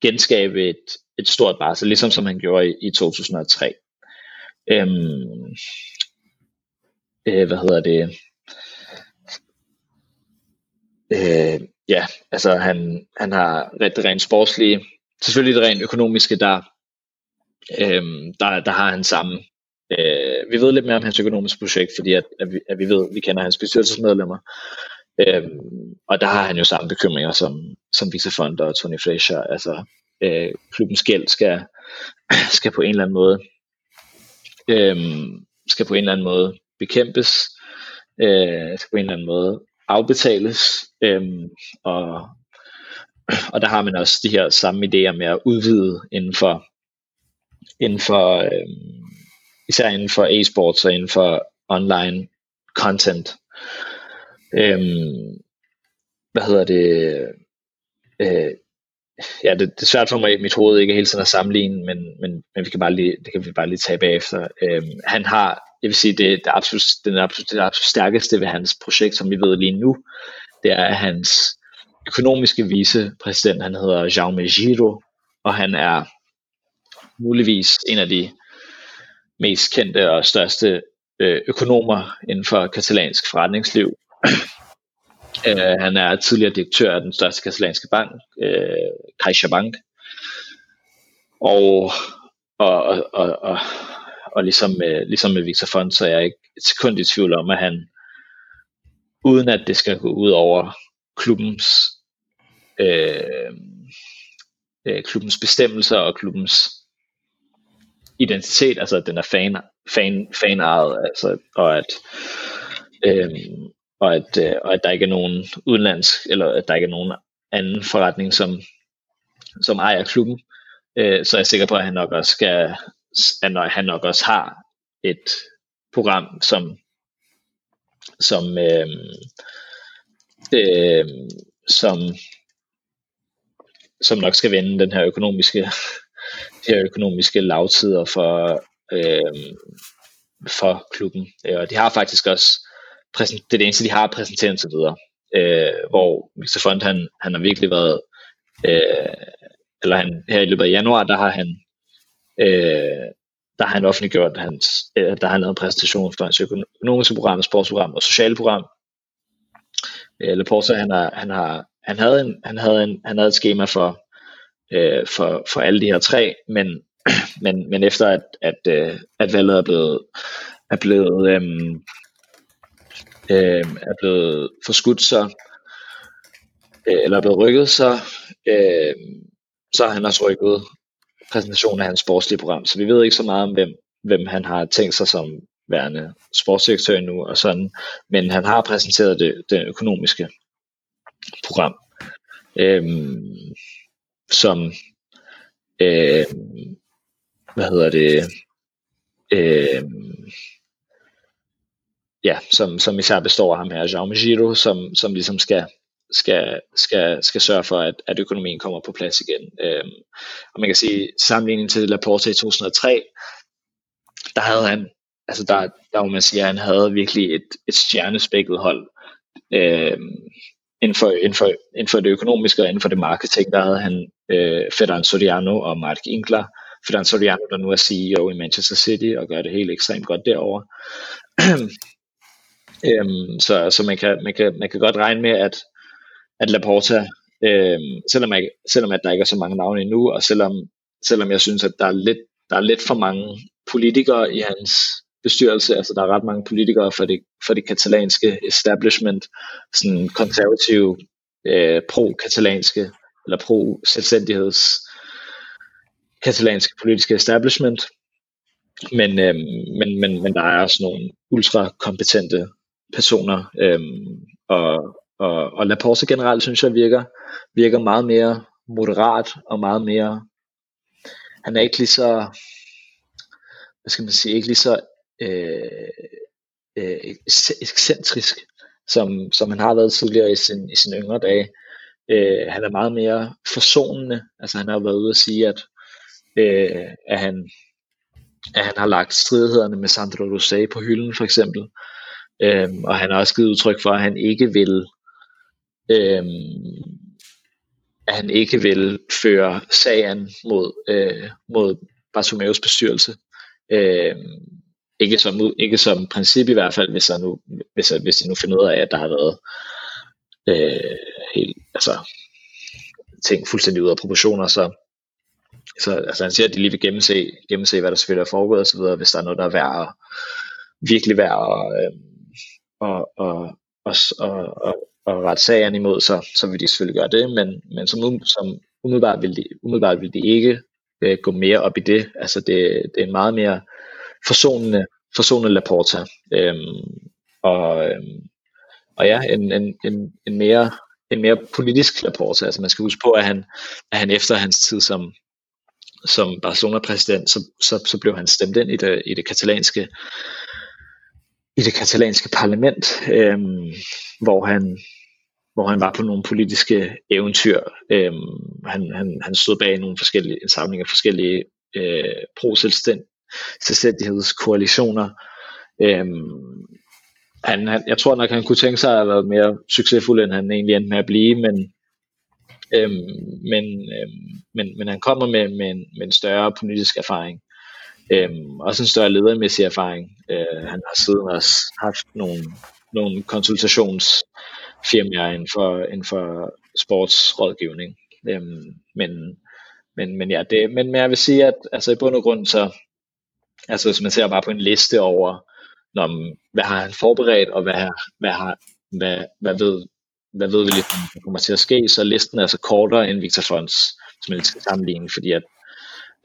genskabe et, et stort barsel, ligesom som han gjorde i, i 2003. Øhm, øh, hvad hedder det? Øh, ja, altså han, han har ret, rent sportslige, selvfølgelig det rent økonomiske, der Øhm, der, der har han samme. Øh, vi ved lidt mere om hans økonomiske projekt, fordi at, at, vi, at vi ved, vi kender hans bestyrelsesmedlemmer. Øhm, og der har han jo samme bekymringer som, som Victor og Tony Fraser. Altså, øh, klubbens gæld skal, skal på en eller anden måde øhm, skal på en eller anden måde bekæmpes, øh, skal på en eller anden måde afbetales, øhm, og, og der har man også de her samme idéer med at udvide inden for, inden for øhm, især inden for e-sports og inden for online content. Øhm, hvad hedder det? Øh, ja, det, det er svært for mig mit hoved ikke hele tiden at sammenligne, men, men, men vi kan bare lige, det kan vi bare lige tage bagefter. Øhm, han har, jeg vil sige, det, det, absolut, den absolut, det absolut stærkeste ved hans projekt, som vi ved lige nu, det er hans økonomiske vicepræsident, han hedder Jaume Giro, og han er muligvis en af de mest kendte og største øh, økonomer inden for katalansk forretningsliv. Øh, han er tidligere direktør af den største katalanske bank, øh, CaixaBank. Og, og, og, og, og, og ligesom, med, ligesom med Victor Font, så er jeg ikke et sekund i tvivl om, at han, uden at det skal gå ud over klubbens, øh, øh, klubbens bestemmelser og klubbens identitet, altså at den er fan, fan, fan altså, og at, øh, og at, øh, og at der ikke er nogen udenlandsk, eller at der ikke er nogen anden forretning, som, som ejer klubben, øh, så er jeg sikker på, at han nok også skal, at han nok også har et program, som, som, øh, øh, som, som nok skal vende den her økonomiske, de her økonomiske lavtider for, øh, for klubben. Øh, og de har faktisk også præsent, det er det eneste, de har præsenteret indtil videre. Øh, hvor Victor Font, han, han har virkelig været, øh, eller han, her i løbet af januar, der har han, øh, der har han offentliggjort, hans, øh, der har han lavet en præsentation for hans økonomiske program, sportsprogram og sociale program. Øh, Laporta, han, har, han, har, han, havde en, han, havde en, han havde et schema for, øh, for, for alle de her tre, men, men, men efter at, at, øh, at valget er blevet, er blevet øhm, øh, er blevet forskudt, så, øh, eller er blevet rykket, så, øh, så har han også rykket præsentationen af hans sportslige program. Så vi ved ikke så meget om, hvem, hvem han har tænkt sig som værende sportsdirektør nu og sådan, men han har præsenteret det, det økonomiske program, øh, som øh, hvad hedder det, øh, ja, som, som især består af ham her, Jaume Giro, som, som ligesom skal, skal, skal, skal sørge for, at, at økonomien kommer på plads igen. Øhm, og man kan sige, sammenligning til Laporte i 2003, der havde han, altså der, der må man sige, at han havde virkelig et, et stjernespækket hold. Øhm, inden, for, inden, for, inden for det økonomiske og inden for det marketing, der havde han øh, Ferdinand Soriano og Mark Inkler. Ferdinand Soriano, der nu er CEO i Manchester City og gør det helt ekstremt godt derovre. Øhm, så så man, kan, man, kan, man kan godt regne med, at, at Laporta, øhm, selvom, jeg, selvom at der ikke er så mange navne endnu, og selvom, selvom jeg synes, at der er, lidt, der er lidt for mange politikere i hans bestyrelse, altså der er ret mange politikere for det, for det katalanske establishment, sådan konservative, øh, pro-katalanske, eller pro-selvstændigheds katalanske politiske establishment, men, øhm, men, men, men der er også nogle ultrakompetente personer. Øhm, og, og, og Laporte generelt synes jeg virker, virker meget mere moderat og meget mere, han er ikke lige så, hvad skal man sige, ikke lige så øh, øh, ekscentrisk, som, som han har været tidligere i sin, i sin yngre dage. Øh, han er meget mere forsonende, altså han har været ude at sige, at, øh, at, han, at han har lagt stridighederne med Sandro Rosé på hylden for eksempel, Øhm, og han har også givet udtryk for, at han ikke vil øhm, at han ikke vil føre sagen mod, øh, mod Bartomeus bestyrelse. Øhm, ikke som, ikke som princip i hvert fald, hvis, der nu, hvis, hvis de nu finder ud af, at der har været øh, helt, altså, ting fuldstændig ud af proportioner, så, så altså, han siger, at de lige vil gennemse, gennemse hvad der selvfølgelig er foregået osv., hvis der er noget, der er værd at, virkelig værd at, øh, og, og, og, og, og, og rette sagen imod, så, så vil de selvfølgelig gøre det, men, men som, som umiddelbart, vil de, umiddelbart vil de ikke øh, gå mere op i det. Altså det, det er en meget mere forsonende, forsonende Laporta. Øhm, og, øhm, og ja, en, en, en, en mere en mere politisk Laporta. Altså man skal huske på, at han, at han efter hans tid som, som Barcelona-præsident, så, så, så blev han stemt ind i det, i det katalanske i det katalanske parlament, øh, hvor han hvor han var på nogle politiske eventyr. Øhm, han, han, han stod bag nogle forskellige, en samling af forskellige øh, pro-selvstændighedskoalitioner. Øhm, han, han, jeg tror nok, han kunne tænke sig at have været mere succesfuld, end han egentlig endte med at blive, men, øhm, men, øhm, men, men han kommer med, med, en, med en større politisk erfaring. Øhm, også en større ledermæssig erfaring. Øh, han har siden også haft nogle, nogle konsultationsfirmaer inden for, inden for sportsrådgivning. Øhm, men, men, men ja, det, men jeg vil sige, at altså i bund og grund, så altså hvis man ser bare på en liste over, når, hvad har han forberedt, og hvad, hvad, har, hvad, hvad ved hvad ved vi lidt, der kommer til at ske, så listen er så kortere end Victor Fons, som man skal sammenligne, fordi at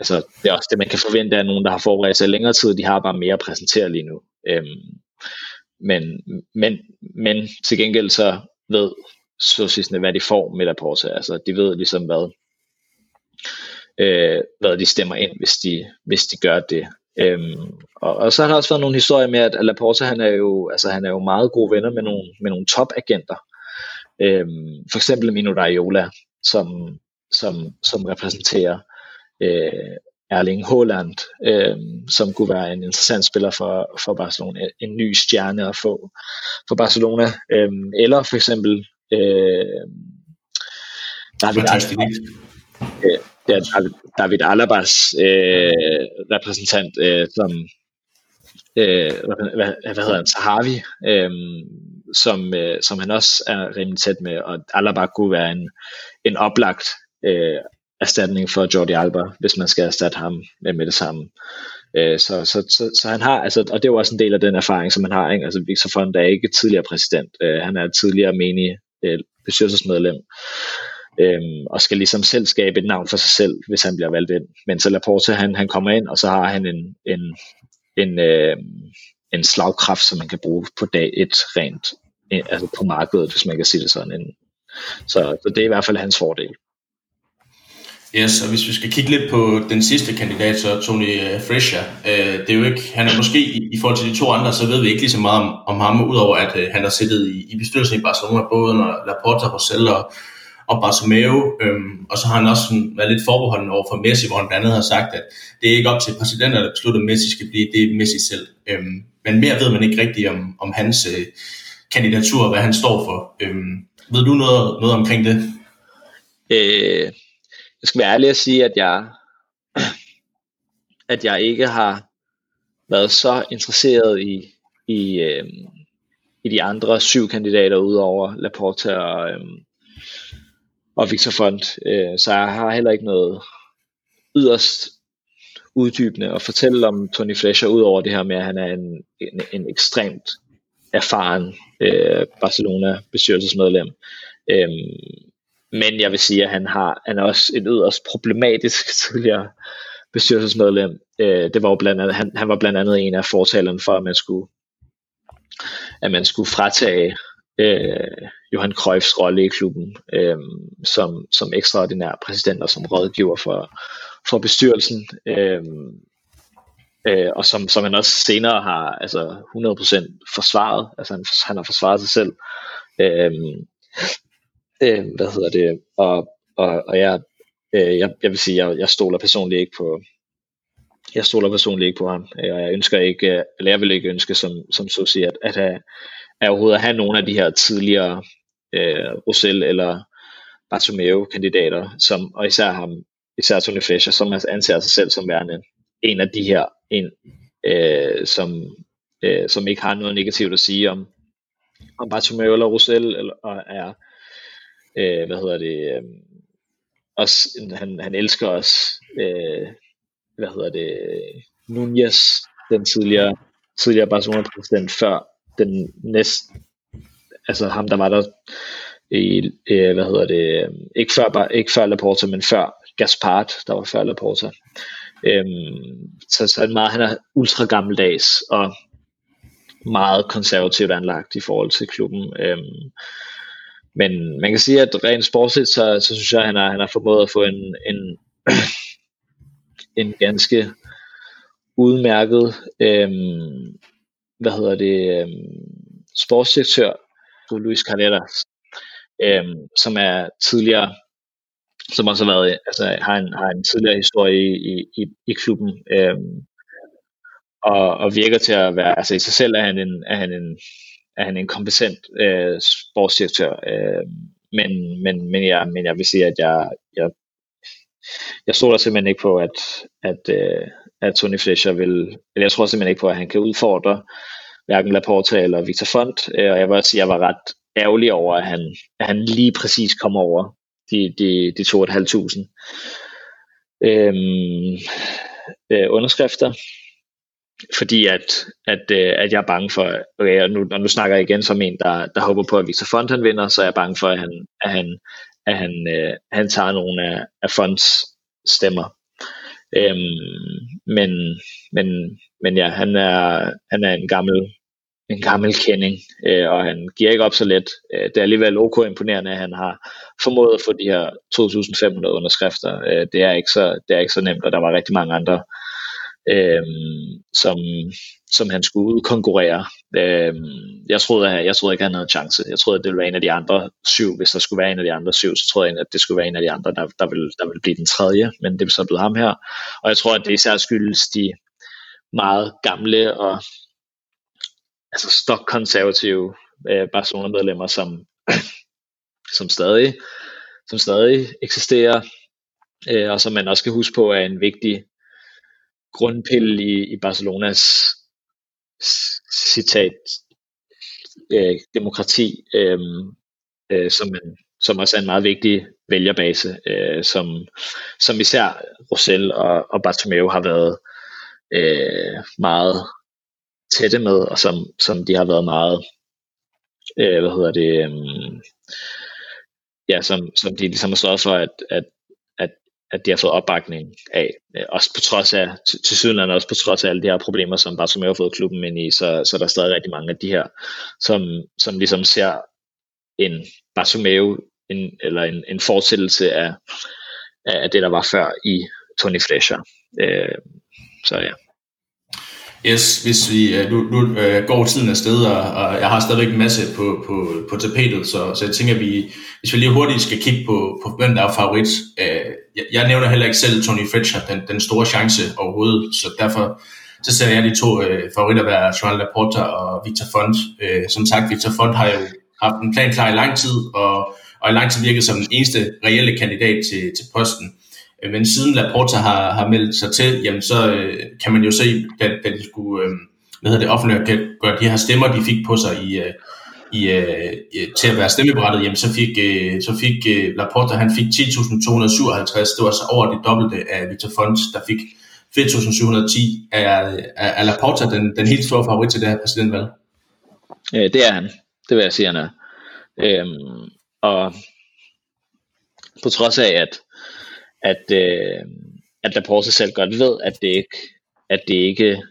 altså, det er også det, man kan forvente af nogen, der har forberedt sig længere tid, de har bare mere at præsentere lige nu. Øhm, men, men, men til gengæld så ved socialisterne, hvad de får med Laporta. Altså, de ved ligesom, hvad, øh, hvad de stemmer ind, hvis de, hvis de gør det. Øhm, og, og, så har der også været nogle historier med, at Laporta han er jo, altså, han er jo meget gode venner med nogle, med nogle topagenter. Øhm, for eksempel Mino Raiola, som, som, som repræsenterer øh, Erling Haaland, øh, som kunne være en interessant spiller for, for Barcelona, en ny stjerne at få for Barcelona, øh, eller for eksempel øh, David Alaba, øh, er David Alabas øh, repræsentant, øh, som øh, hvad, hvad hedder han, Sahavi, øh, som, øh, som han også er rimelig tæt med, og Alaba kunne være en, en oplagt øh, erstatning for Jordi Alba, hvis man skal erstatte ham med, det samme. Øh, så, så, så, så han har, altså, og det er jo også en del af den erfaring, som han har. Ikke? Altså Victor Font er ikke tidligere præsident, øh, han er tidligere menig øh, bestyrelsesmedlem, Øhm, og skal ligesom selv skabe et navn for sig selv, hvis han bliver valgt ind. Men så Laporte, han, han kommer ind, og så har han en, en, en, øh, en slagkraft, som man kan bruge på dag et rent, altså på markedet, hvis man kan sige det sådan. Så, så det er i hvert fald hans fordel. Yes, og hvis vi skal kigge lidt på den sidste kandidat, så Tony øh, uh, Fresher, øh, det er jo ikke, han er måske i, i forhold til de to andre, så ved vi ikke lige så meget om, om ham, udover at øh, han har siddet i, i bestyrelsen i Barcelona, både under Laporta, Rosell og, og Bartomeu, øhm, og så har han også sådan været lidt forbeholden over for Messi, hvor han blandt andet har sagt, at det er ikke op til præsidenten, der beslutter, at Messi skal blive, det er Messi selv. Øhm, men mere ved man ikke rigtigt om, om hans kandidatur, hvad han står for. Øhm, ved du noget, noget omkring det? Øh, jeg skal være ærlig at sige, at jeg, at jeg ikke har været så interesseret i, i, øh, i de andre syv kandidater udover Laporta og, øh, og Victor Font. Øh, så jeg har heller ikke noget yderst uddybende at fortælle om Tony Fletcher, udover det her med, at han er en, en, en ekstremt erfaren øh, Barcelona-bestyrelsesmedlem. Øh, men jeg vil sige, at han, har, han er også en yderst problematisk tidligere bestyrelsesmedlem. Øh, det var jo blandt andet, han, han var blandt andet en af fortalerne for, at man skulle, at man skulle fratage øh, Johan Cruyffs rolle i klubben øh, som, som ekstraordinær præsident og som rådgiver for, for bestyrelsen. Øh, øh, og som, som han også senere har altså 100% forsvaret. Altså han, han har forsvaret sig selv. Øh, Øh, hvad hedder det? Og, og, og jeg, øh, jeg, jeg vil sige, jeg, jeg stoler personligt ikke på, jeg stoler personligt ikke på ham. Øh, og jeg ønsker ikke, øh, eller jeg vil ikke ønske, som, som så siger, at, at, have, at overhovedet at have nogle af de her tidligere øh, Rosell eller Bartomeu-kandidater, som, og især ham, især Tony Fischer, som anser sig selv som værende en af de her, en, øh, som, øh, som ikke har noget negativt at sige om, om Bartomeu eller Rosell, eller, og er øh, hvad hedder det, øh, også han, han elsker også, øh, hvad hedder det, Nunez, den tidligere, tidligere Barcelona-præsident, før den næste, altså ham, der var der i, øh, hvad hedder det, øhm, ikke før, ikke før Laporta, men før Gaspard, der var før Laporta. Øhm, så, så er meget, han er ultra gammeldags og meget konservativt anlagt i forhold til klubben. Øhm, men man kan sige, at rent sportsligt, så, så synes jeg, at han har, han har formået at få en, en, en ganske udmærket, øhm, hvad hedder det, øhm, sportsdirektør, Luis Carreras, øhm, som er tidligere som også har været, altså har en, har en tidligere historie i, i, i klubben, øhm, og, og virker til at være, altså i sig selv er han en, er han en, er han en kompetent øh, sportsdirektør, øh, men, men, men, jeg, men jeg vil sige, at jeg, jeg, jeg stoler simpelthen ikke på, at, at, øh, at Tony Fletcher vil, eller jeg tror simpelthen ikke på, at han kan udfordre hverken Laporta eller Victor Font, øh, og jeg vil også sige, at jeg var ret ærgerlig over, at han, at han lige præcis kom over de, de, de 2.500 øhm, øh, underskrifter, fordi at, at, øh, at jeg er bange for, okay, og nu, og nu snakker jeg igen som en, der, der håber på, at Victor Font han vinder, så er jeg bange for, at han, at han, at han, øh, han tager nogle af, af Fonts stemmer. Øhm, men, men, men ja, han er, han er en gammel en gammel kending, øh, og han giver ikke op så let. Øh, det er alligevel ok imponerende, at han har formået at få de her 2.500 underskrifter. Øh, det, er ikke så, det er ikke så nemt, og der var rigtig mange andre, øh, Øhm, som, som han skulle konkurrere. Øh, jeg, troede, at, jeg troede ikke, at han havde chance. Jeg troede, at det ville være en af de andre syv. Hvis der skulle være en af de andre syv, så troede jeg, at det skulle være en af de andre, der, der, ville, der ville blive den tredje, men det er så blevet ham her. Og jeg tror, at det især skyldes de meget gamle og altså stokkonservative øh, Barcelona-medlemmer, som, som, stadig, som stadig eksisterer, øh, og som man også skal huske på er en vigtig grundpille i, i Barcelonas citat øh, demokrati, øh, øh, som, en, som også er en meget vigtig vælgerbase, øh, som, som især Rosell og, og Bartomeu har været øh, meget tætte med, og som, som de har været meget, øh, hvad hedder det, øh, ja, som, som de ligesom har slået for, at, at, at, de har fået opbakning af, øh, også på trods af, til, til sydlandet også på trods af alle de her problemer, som bare som jeg har fået klubben ind i, så, så er der stadig rigtig mange af de her, som, som ligesom ser en Bartomeu, en, eller en, en fortsættelse af, af det, der var før i Tony Fletcher. Øh, så ja. Yes, hvis vi øh, nu, nu øh, går tiden afsted, og, og jeg har stadigvæk en masse på, på, på tapetet, så, så jeg tænker, at vi, hvis vi lige hurtigt skal kigge på, på hvem der er favorit. øh, jeg, jeg nævner heller ikke selv Tony Fletcher, den, den store chance overhovedet, så derfor så ser jeg de to øh, favoritter være Joan Laporta og Victor Font. Øh, som sagt, Victor Font har jo haft en plan klar i lang tid, og, og i lang tid virket som den eneste reelle kandidat til, til posten. Øh, men siden Laporta har, har meldt sig til, jamen så øh, kan man jo se, da, da de skulle øh, hvad hedder det, offentlige gøre de her stemmer, de fik på sig i, øh, i, øh, øh, til at være stemmeberettet, jamen så fik, øh, så fik øh, Laporta, han fik 10.257, det var så over det dobbelte af Victor Font, der fik 4.710. Er, er, er Laporta den, den helt store favorit til det her præsidentvalg? Ja, det er han. Det vil jeg sige, han er. Øhm, og på trods af, at at, øh, at Laporta selv godt ved, at det ikke, at det ikke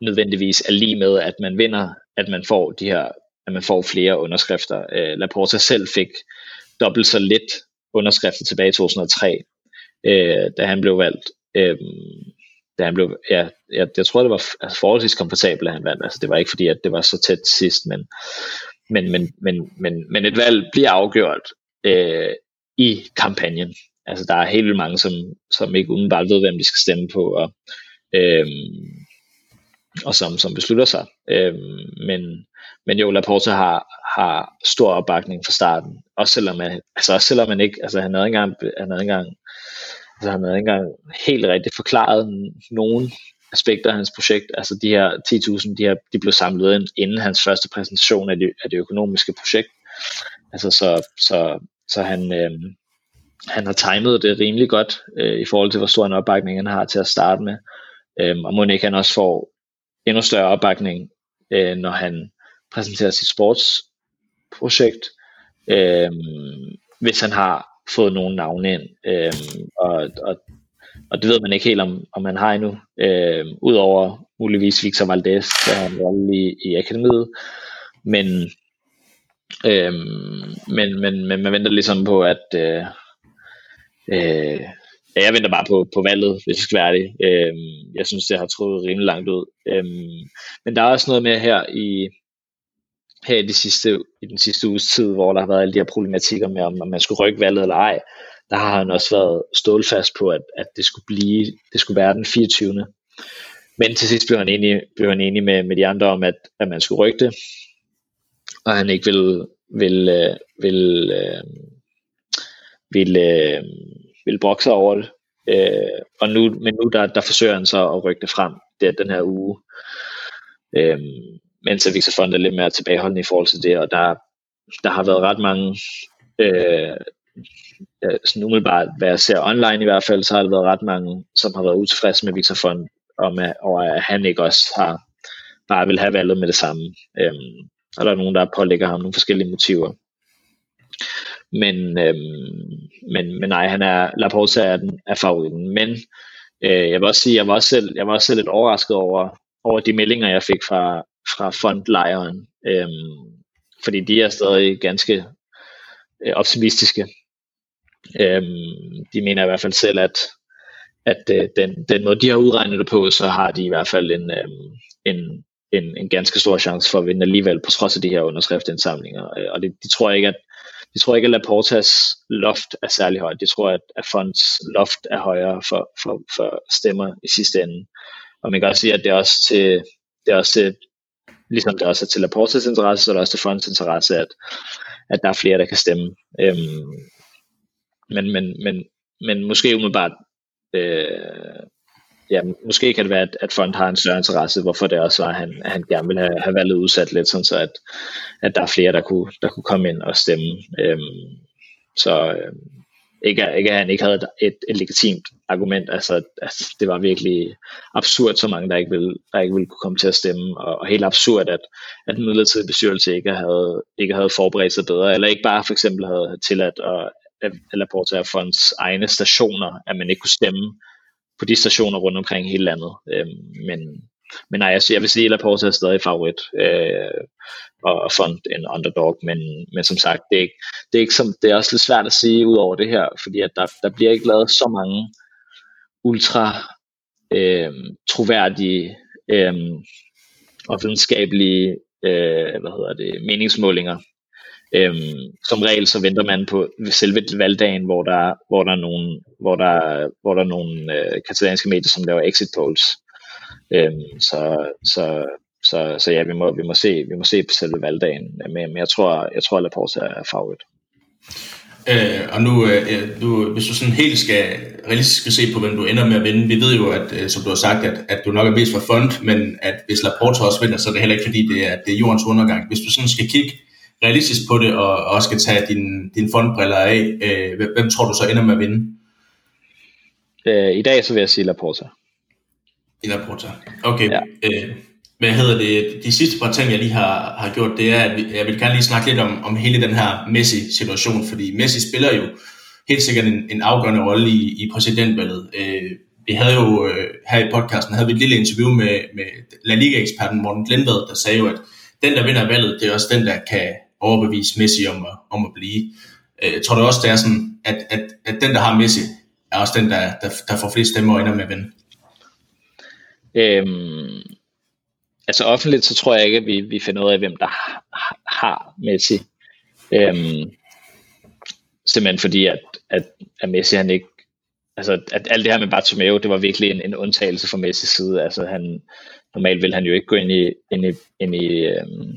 nødvendigvis er lige med, at man vinder, at man får de her, at man får flere underskrifter. Øh, Laporta selv fik dobbelt så lidt underskrifter tilbage i 2003, øh, da han blev valgt. Øh, da han blev, ja, jeg, jeg tror, det var altså, forholdsvis komfortabelt, at han vandt. Altså, det var ikke fordi, at det var så tæt sidst, men, men, men, men, men, men et valg bliver afgjort øh, i kampagnen. Altså, der er helt vildt mange, som, som ikke umiddelbart ved, hvem de skal stemme på, og, øh, og som, som beslutter sig. Øhm, men, men jo, Laporte har, har stor opbakning fra starten, også selvom, man, altså også selvom man ikke, altså han havde ikke engang, han havde ikke engang, altså han havde ikke engang helt rigtigt forklaret nogen aspekter af hans projekt, altså de her 10.000, de, her, de blev samlet ind inden hans første præsentation af det, af det økonomiske projekt. Altså så, så, så han, øh, han har timet det rimelig godt øh, i forhold til, hvor stor en opbakning han har til at starte med. Øhm, og må ikke han også får endnu større opbakning, øh, når han præsenterer sit sportsprojekt, øh, hvis han har fået nogle navne ind. Øh, og, og, og det ved man ikke helt, om, om man har endnu. Øh, Udover muligvis Victor Valdez, der har en rolle i, i akademiet. Men, øh, men, men, men man venter ligesom på, at øh, øh, Ja, jeg venter bare på, på valget, hvis jeg skal være ærlig. Øhm, jeg synes, det har troet rimelig langt ud. Øhm, men der er også noget med her i, her i, de sidste, i den sidste uges tid, hvor der har været alle de her problematikker med, om, man skulle rykke valget eller ej. Der har han også været stålfast på, at, at det skulle blive, det skulle være den 24. Men til sidst blev han enig, blev han enig med, med de andre om, at, at man skulle rykke det, og han ikke vil, vil, øh, vil, øh, vil, ville vil, brokke sig over det. Øh, og nu, men nu der, der forsøger han så at rykke det frem det, den her uge. Øh, mens Victor Fond er lidt mere tilbageholdende i forhold til det, og der, der har været ret mange, øh, sådan umiddelbart, hvad jeg ser online i hvert fald, så har der været ret mange, som har været utilfredse med Victor Fond, om at, og at han ikke også har bare vil have valget med det samme. Øhm, og der er nogen, der pålægger ham nogle forskellige motiver. Men, øhm, men, men nej, han er, Laporta er, den, er favoritten. Men øh, jeg vil også sige, jeg var også selv, jeg var også selv lidt overrasket over, over de meldinger, jeg fik fra, fra fondlejren. Øhm, fordi de er stadig ganske øh, optimistiske. Øhm, de mener i hvert fald selv, at, at øh, den, den måde, de har udregnet det på, så har de i hvert fald en, øh, en, en, en ganske stor chance for at vinde alligevel, på trods af de her underskriftindsamlinger. Øh, og det, de tror ikke, at vi tror ikke, at Laportas loft er særlig højt. Det tror, at, at Fonds loft er højere for, for, for stemmer i sidste ende. Og man kan også sige, at det er også til, det er også til ligesom det også er til Laportas interesse, så er det også til Fonds interesse, at, at der er flere, der kan stemme. Øhm, men, men, men, men måske umiddelbart øh, jamen, måske kan det være, at, at fond har en større interesse, hvorfor det også var, at han, at han gerne ville have, have valget udsat lidt, sådan så at, at der er flere, der kunne, der kunne komme ind og stemme. Øhm, så øhm, ikke, ikke at han ikke havde et, et legitimt argument, altså, at det var virkelig absurd, så mange der ikke ville, der ikke ville kunne komme til at stemme, og, og helt absurd, at, at den midlertidige bestyrelse ikke havde, ikke havde forberedt sig bedre, eller ikke bare for eksempel havde tilladt at, eller på at fonds egne stationer, at man ikke kunne stemme på de stationer rundt omkring hele landet. Øh, men, men nej, jeg, jeg vil sige, at Laporte er stadig favorit, øh, og fund en underdog, men, men som sagt, det er, ikke, det, er ikke som, det er også lidt svært at sige ud over det her, fordi at der, der bliver ikke lavet så mange ultra øh, troværdige øh, og videnskabelige øh, hvad hedder det, meningsmålinger Øhm, som regel så venter man på selve valgdagen, hvor der, hvor der er nogle, hvor der, hvor der er nogle øh, katalanske medier, som laver exit polls. Øhm, så, så, så, så ja, vi må, vi må, se, vi må se på selve valgdagen, men, men jeg tror, jeg tror, at Laporte er favorit. Øh, og nu, øh, nu, hvis du sådan helt skal realistisk skal se på, hvem du ender med at vinde, vi ved jo, at, øh, som du har sagt, at, at du nok er mest for fond, men at hvis Laporte også vinder, så er det heller ikke fordi, det er, det er jordens undergang. Hvis du sådan skal kigge realistisk på det, og også skal tage din, din fondbriller af, øh, hvem tror du så ender med at vinde? Øh, I dag så vil jeg sige Laporta. I Laporta. Okay. Ja. Øh, hvad hedder det? De sidste par ting, jeg lige har, har gjort, det er, at jeg vil gerne lige snakke lidt om, om hele den her Messi-situation, fordi Messi spiller jo helt sikkert en, en afgørende rolle i, i præsidentvalget. Øh, vi havde jo øh, her i podcasten havde vi et lille interview med, med La Liga-eksperten Morten Glenved, der sagde jo, at den, der vinder valget, det er også den, der kan overbevise Messi om at, om at blive. Jeg tror du også, det er sådan, at, at, at den, der har Messi, er også den, der, der, der får flest stemmer og ender med at vinde? Øhm, altså offentligt, så tror jeg ikke, at vi, vi finder ud af, hvem der har, har Messi. Øhm, simpelthen fordi, at, at, at Messi han ikke altså at alt det her med Bartomeu, det var virkelig en, en undtagelse fra Messis side. Altså han, normalt vil han jo ikke gå ind i, ind i, ind i øhm,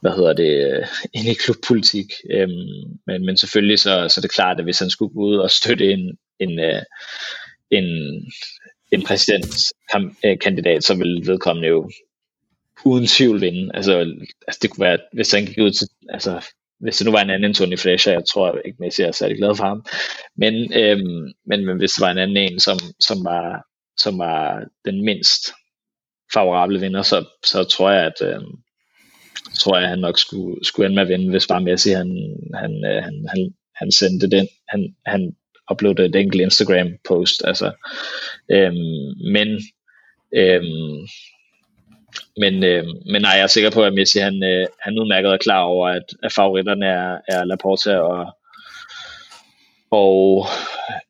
hvad hedder det, ind i klubpolitik. Øhm, men, men selvfølgelig så, så er det klart, at hvis han skulle gå ud og støtte en, en, øh, en, en præsidentkandidat, så ville vedkommende jo uden tvivl vinde. Altså, altså det kunne være, hvis han gik ud til, altså hvis det nu var en anden Tony Fletcher, jeg tror ikke Messi er særlig glad for ham, men, øhm, men, men hvis det var en anden en, som, som, var, som var den mindst favorable vinder, så, så tror jeg, at øhm, tror jeg, han nok skulle, skulle ende med at vinde, hvis bare Messi han, han, øh, han, han, han sendte den, han, han uploadede et enkelt Instagram-post, altså, øhm, men øhm, men, øh, men nej, jeg er sikker på, at Messi han, øh, han udmærket er klar over, at, at favoritterne er, er Laporta og, og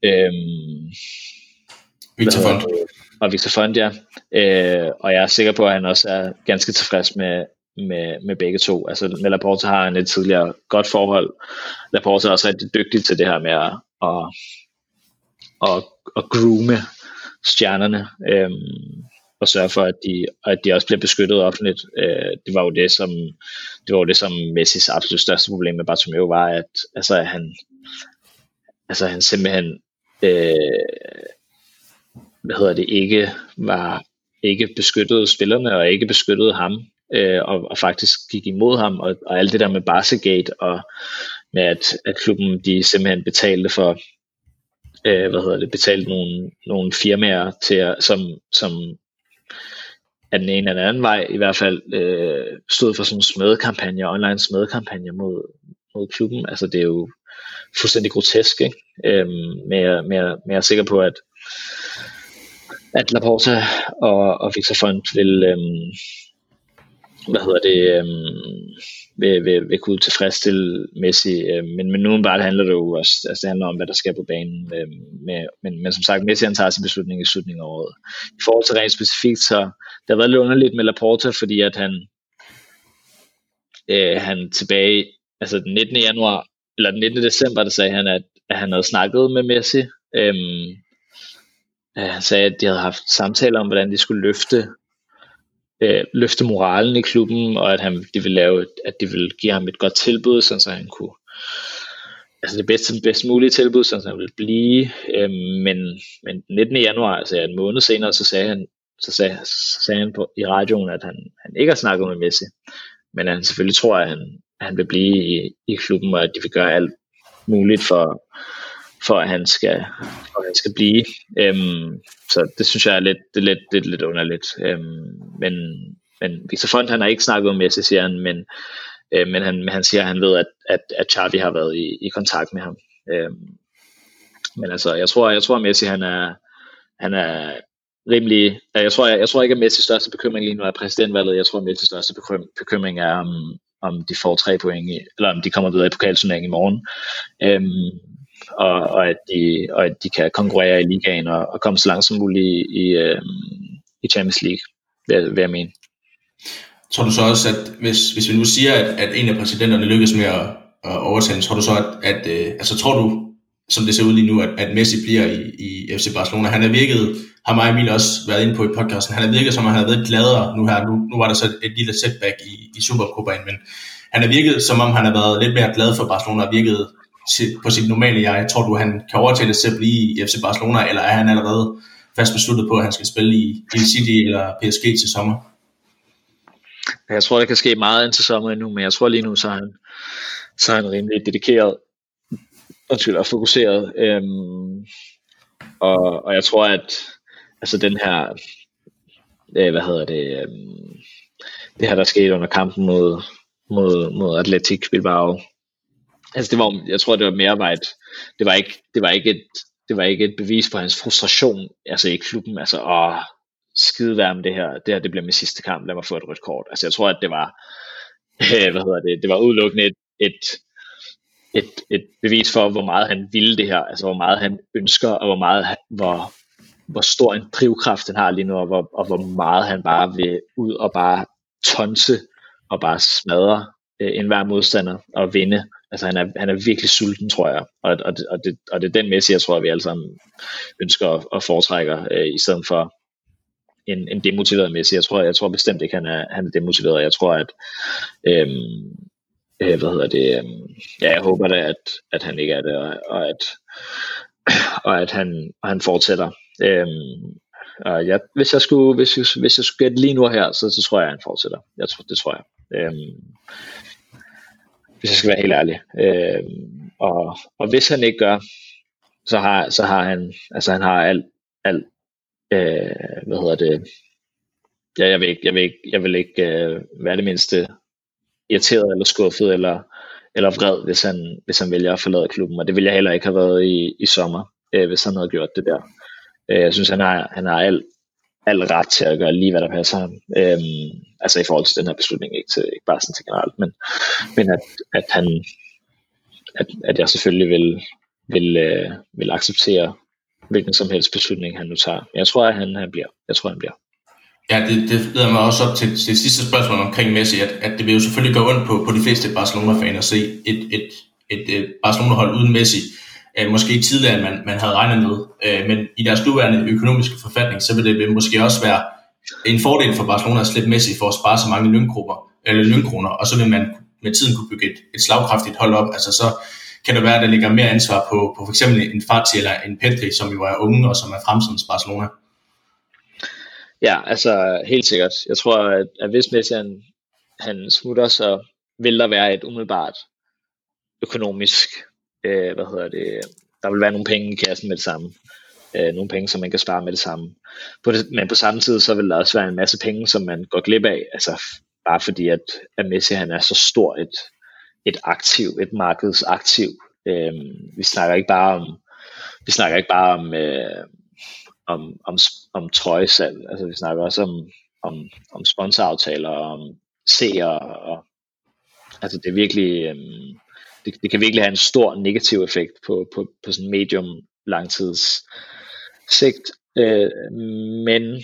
øh, Victor Font. Og Victor Font, ja. Øh, og jeg er sikker på, at han også er ganske tilfreds med, med, med begge to. Altså med Laporte har han et tidligere godt forhold. Laporte er også rigtig dygtig til det her med at, at, at, at groome stjernerne. øhm, og sørge for, at de, at de også bliver beskyttet offentligt. Øh, det var jo det, som, det var jo det, som Messis absolut største problem med Bartomeu var, at altså, han, altså, han simpelthen øh, hvad hedder det, ikke var ikke beskyttede spillerne og ikke beskyttede ham øh, og, og faktisk gik imod ham og, og alt det der med Barsegate og med at, at klubben de simpelthen betalte for øh, hvad hedder det, betalte nogle, nogle firmaer til, som, som af den ene eller anden vej i hvert fald øh, stod for sådan en smedekampagne, online smedekampagne mod, mod klubben. Altså det er jo fuldstændig grotesk, ikke? Øhm, men, jeg, men, jeg, men jeg er sikker på, at at Laporta og, og Victor Font vil, øhm, hvad hedder det, øhm, vil, vil, vil kunne tilfredsstille Messi, Øh, men, men nu bare handler det jo også, altså det handler om, hvad der sker på banen, Øh, med, men, men som sagt, Messi han tager sin beslutning i slutningen af året. I forhold til rent specifikt, så det har været lidt underligt med Laporta, fordi at han, øh, han tilbage, altså den 19. januar, eller den 19. december, der sagde han, at, at han havde snakket med Messi, øhm, han sagde, at de havde haft samtaler om, hvordan de skulle løfte øh, løfte moralen i klubben, og at han, det ville lave, at det ville give ham et godt tilbud, så han kunne altså det bedste, bedst mulige tilbud, så han ville blive. Øh, men, men 19. januar, altså en måned senere, så sagde han, så sagde, så sagde han på, i radioen, at han, han ikke har snakket med Messi, men at han selvfølgelig tror, at han, at han vil blive i, i klubben, og at de vil gøre alt muligt for, for at han skal, for at han skal blive. Øhm, så det synes jeg er lidt, det er lidt, lidt, lidt underligt. Øhm, men, men Victor Font, han har ikke snakket om Messi, siger han, men, øh, men, han, men han siger, at han ved, at, at, at Xavi har været i, i kontakt med ham. Øhm, men altså, jeg tror, jeg tror, at Messi, han er, han er rimelig, øh, jeg tror, jeg, jeg tror ikke, at Messis største bekymring lige nu er præsidentvalget. Jeg tror, at Messis største bekymring er, om, om de får tre point, i, eller om de kommer videre i pokalturneringen i morgen. Øhm, og, og, at de, og at de kan konkurrere i ligaen og, og komme så langt som muligt i, i, øh, i Champions League, vil, vil jeg mene. Tror du så også, at hvis, hvis vi nu siger, at, at en af præsidenterne lykkes med at, at overtale, tror du så, at, at øh, altså tror du, som det ser ud lige nu, at, at Messi bliver i, i FC Barcelona? Han er virket, har mig og Emil også været inde på i podcasten, han er virket som, han har været gladere nu her. Nu, nu var der så et lille setback i, i Supercopaen, men han er virket, som om han har været lidt mere glad for Barcelona og virket til, på sit normale jeg. Tror du, han kan overtale sig til at blive i FC Barcelona, eller er han allerede fast besluttet på, at han skal spille i, i City eller PSG til sommer? Jeg tror, der kan ske meget indtil sommer endnu, men jeg tror lige nu, så er han, så er han rimelig dedikeret undskyld, og fokuseret. Øhm, og, og jeg tror, at altså den her, øh, hvad hedder det, øhm, det her, der skete under kampen mod, mod, mod Atletic Bilbao, altså det var, jeg tror, det var mere var et, det var ikke, det var ikke et, det var ikke et bevis på hans frustration, altså i klubben, altså, åh, skide være med det her, det her, det bliver min sidste kamp, lad mig få et rødt kort. Altså jeg tror, at det var, øh, hvad hedder det, det var udelukkende et, et, et, et bevis for, hvor meget han ville det her, altså hvor meget han ønsker, og hvor meget, hvor, hvor stor en drivkraft han har lige nu, og hvor, og hvor meget han bare vil ud og bare tonse og bare smadre øh, enhver modstander og vinde. Altså han er, han er virkelig sulten, tror jeg. Og, og, og, det, og det er den Messi, jeg tror, at vi alle sammen ønsker at, at foretrække, øh, i stedet for en, en demotiveret Messi. Jeg tror, jeg tror bestemt ikke, han er, han er demotiveret. Jeg tror, at øhm, øh, hvad hedder det, øhm, ja, jeg håber da, at, at han ikke er det, og, og at, og at han, og han fortsætter. Øhm, og ja, hvis jeg skulle, hvis hvis jeg skulle gætte lige nu her, så, så tror jeg, at han fortsætter. Jeg tror, det tror jeg. Øhm, hvis jeg skal være helt ærlig. Øh, og, og hvis han ikke gør, så har, så har han, altså han har alt, alt øh, hvad hedder det, ja, jeg vil ikke, jeg vil ikke, jeg vil ikke øh, være det mindste irriteret eller skuffet eller, eller vred, hvis han, hvis han vælger at forlade klubben, og det ville jeg heller ikke have været i, i sommer, øh, hvis han havde gjort det der. Øh, jeg synes, han har, han har alt, al ret til at gøre lige, hvad der passer ham. Øhm, altså i forhold til den her beslutning, ikke, til, ikke bare sådan til generelt, men, men at, at han, at, at jeg selvfølgelig vil, vil, øh, vil acceptere hvilken som helst beslutning, han nu tager. Jeg tror, at han, han bliver. Jeg tror, han bliver. Ja, det, det leder mig også op til, til det sidste spørgsmål omkring Messi, at, at det vil jo selvfølgelig gå ondt på, på de fleste Barcelona-faner at se et, et, et, et Barcelona-hold uden Messi. Øh, måske tidligere, end man, man havde regnet med. Øh, men i deres nuværende økonomiske forfatning, så vil det måske også være en fordel for Barcelona at slippe Messi for at spare så mange løngrupper, eller lønkroner, og så vil man med tiden kunne bygge et, et slagkraftigt hold op. Altså så kan det være, at der ligger mere ansvar på, på for eksempel en Fati eller en Pedri, som jo er unge og som er fremtidens Barcelona. Ja, altså helt sikkert. Jeg tror, at, at hvis Messi han, han smutter, så vil der være et umiddelbart økonomisk, øh, hvad hedder det, der vil være nogle penge i kassen med det samme. Øh, nogle penge, som man kan spare med det samme. På det, men på samme tid, så vil der også være en masse penge, som man går glip af. Altså bare fordi, at, at Messi han er så stor et, et aktiv, et markedsaktiv. Øh, vi snakker ikke bare om, vi snakker ikke bare om, øh, om, om, om trøjesalg. Altså vi snakker også om, om, om sponsoraftaler, om seere, og altså det er virkelig, øh, det, det kan virkelig have en stor negativ effekt på, på, på sådan medium langtids sigt. Øh, men,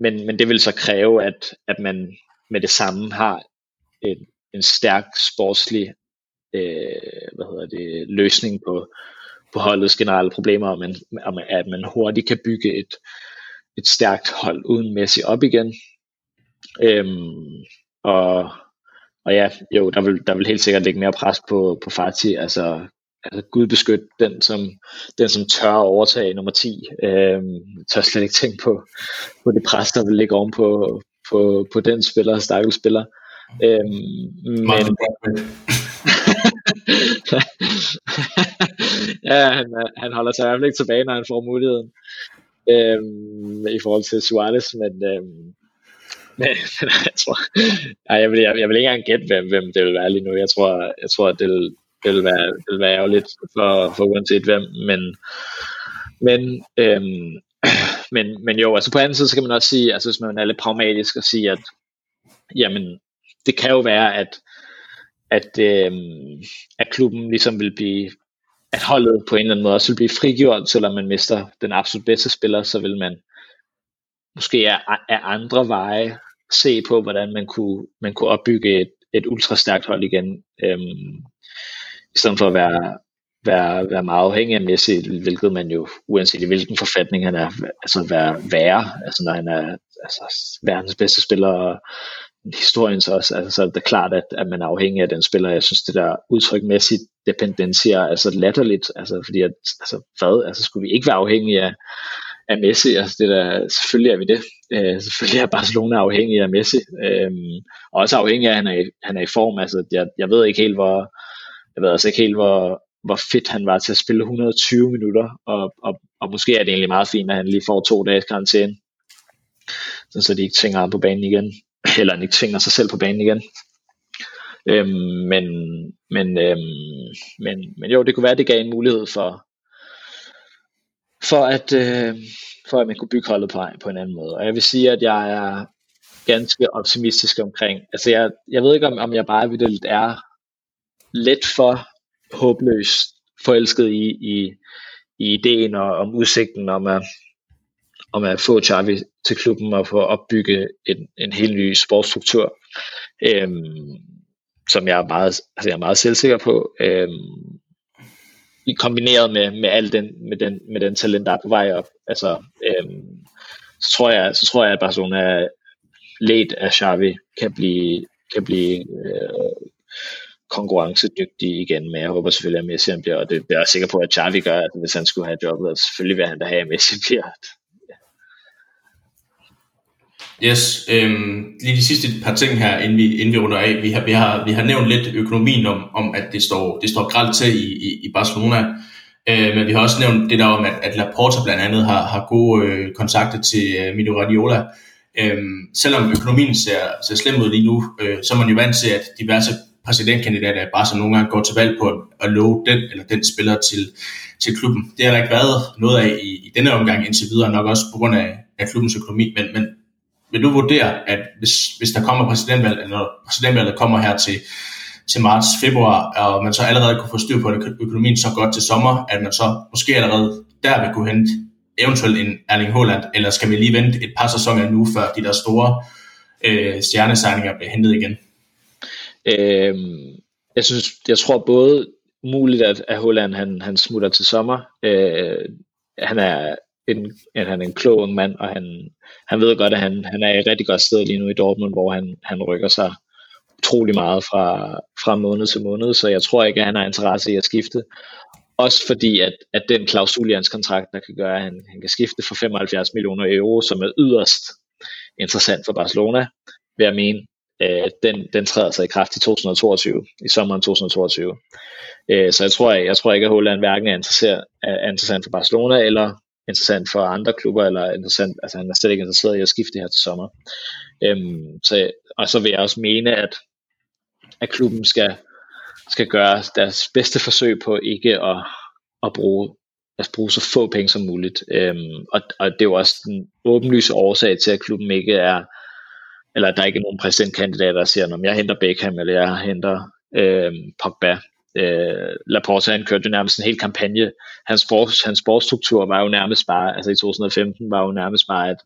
men, men det vil så kræve, at, at man med det samme har en, en stærk sportslig øh, hvad hedder det, løsning på, på holdets generelle problemer, og man, at man hurtigt kan bygge et, et stærkt hold uden Messi op igen. Øhm, og, og ja, jo, der vil, der vil helt sikkert lægge mere pres på, på Fati, altså, altså Gud beskyt den som, den, som tør at overtage nummer 10. Øhm, tør slet ikke tænke på, på det pres, der vil ligge oven på, på, på den spiller, stakkels spiller. Øhm, men, ja, han, han holder sig i hvert fald ikke tilbage, når han får muligheden øhm, i forhold til Suarez, men, øhm, men jeg tror, ej, jeg, vil, jeg, jeg vil ikke engang gætte, hvem, hvem det vil være lige nu. Jeg tror, jeg tror at det vil, det vil være, det vil være ærgerligt for, for uanset hvem, men, men, øhm, men, men jo, altså på anden side, så kan man også sige, altså hvis man er lidt pragmatisk og sige, at jamen, det kan jo være, at at, øhm, at klubben ligesom vil blive, at holdet på en eller anden måde også vil blive frigjort, selvom man mister den absolut bedste spiller, så vil man måske af, af andre veje se på, hvordan man kunne, man kunne opbygge et, et ultrastærkt hold igen, øhm, i stedet for at være, være, være meget afhængig af Messi, hvilket man jo, uanset i hvilken forfatning han er, altså være værre, altså når han er altså, verdens bedste spiller, historien så også, altså så er det klart, at, at man er afhængig af den spiller. Jeg synes, det der udtryk Messi dependensier er altså latterligt, altså fordi at, altså hvad, altså skulle vi ikke være afhængige af, af Messi, altså det der, selvfølgelig er vi det, øh, selvfølgelig er Barcelona afhængig af Messi, øh, og også afhængig af, at han er, i, han er i form, altså jeg, jeg ved ikke helt, hvor, jeg ved altså ikke helt, hvor, hvor fedt han var til at spille 120 minutter, og, og, og måske er det egentlig meget fint, at han lige får to dages karantæne, så de ikke tvinger ham på banen igen. Eller han ikke tvinger sig selv på banen igen. Øhm, men, men, øhm, men, men jo, det kunne være, at det gav en mulighed for, for at, øh, for at man kunne bygge holdet på, på en anden måde. Og jeg vil sige, at jeg er ganske optimistisk omkring, altså jeg, jeg ved ikke, om, om jeg bare lidt er lidt for håbløst forelsket i, i, i ideen og om udsigten om at, om at få Xavi til klubben og få opbygge en, en helt ny sportsstruktur, øhm, som jeg er meget, altså jeg er meget selvsikker på. Øhm, kombineret med, med al den, med den, med den talent, der er på vej op. Altså, øhm, så tror jeg, så tror jeg, at Barcelona let af Xavi kan blive, kan blive øh, konkurrencedygtig igen, men jeg håber selvfølgelig, at Messi bliver, og det er jeg sikker på, at Xavi gør, at hvis han skulle have jobbet, selvfølgelig vil han da have, at Messi bliver Yes, øhm, lige de sidste par ting her, inden vi, inden vi runder af. Vi har, vi, har, vi har nævnt lidt økonomien om, om at det står, det står gralt til i, i, i Barcelona. Øh, men vi har også nævnt det der om, at, at Laporta blandt andet har, har gode øh, kontakter til øh, Mino Radiola. Øh, selvom økonomien ser, ser slem ud lige nu, øh, så er man jo vant til, at diverse præsidentkandidater bare så nogle gange går til valg på at love den eller den spiller til, til klubben. Det har der ikke været noget af i, i denne omgang indtil videre, nok også på grund af, af klubbens økonomi, men, men vil du vurdere, at hvis, hvis der kommer præsidentvalg, eller præsidentvalget kommer her til, til marts, februar, og man så allerede kunne få styr på økonomien så godt til sommer, at man så måske allerede der vil kunne hente eventuelt en Erling Haaland, eller skal vi lige vente et par sæsoner nu, før de der store øh, stjernesegninger bliver hentet igen? Øhm, jeg synes, jeg tror både muligt, at, at Haaland han, han smutter til sommer. Øh, han er en, at han er en klog ung mand, og han, han ved godt, at han, han er i et rigtig godt sted lige nu i Dortmund, hvor han, han rykker sig utrolig meget fra, fra måned til måned, så jeg tror ikke, at han har interesse i at skifte. Også fordi, at, at den klausul i hans kontrakt, der kan gøre, at han, han kan skifte for 75 millioner euro, som er yderst interessant for Barcelona, vil jeg mene, øh, den, den træder sig i kraft i 2022, i sommeren 2022. Øh, så jeg tror, jeg, jeg tror ikke, at Holland hverken er interessant, er interessant for Barcelona, eller interessant for andre klubber, eller interessant, altså han er slet ikke interesseret i at skifte her til sommer. Øhm, så, og så vil jeg også mene, at, at klubben skal, skal gøre deres bedste forsøg på ikke at, at bruge at bruge så få penge som muligt. Øhm, og, og det er jo også den åbenlyse årsag til, at klubben ikke er, eller der er ikke nogen præsidentkandidater, der siger, om jeg henter Beckham, eller jeg henter øhm, Pogba. Øh, Laporta han kørte jo nærmest en hel kampagne. Hans, sports, hans sportsstruktur var jo nærmest bare, altså i 2015 var jo nærmest bare, at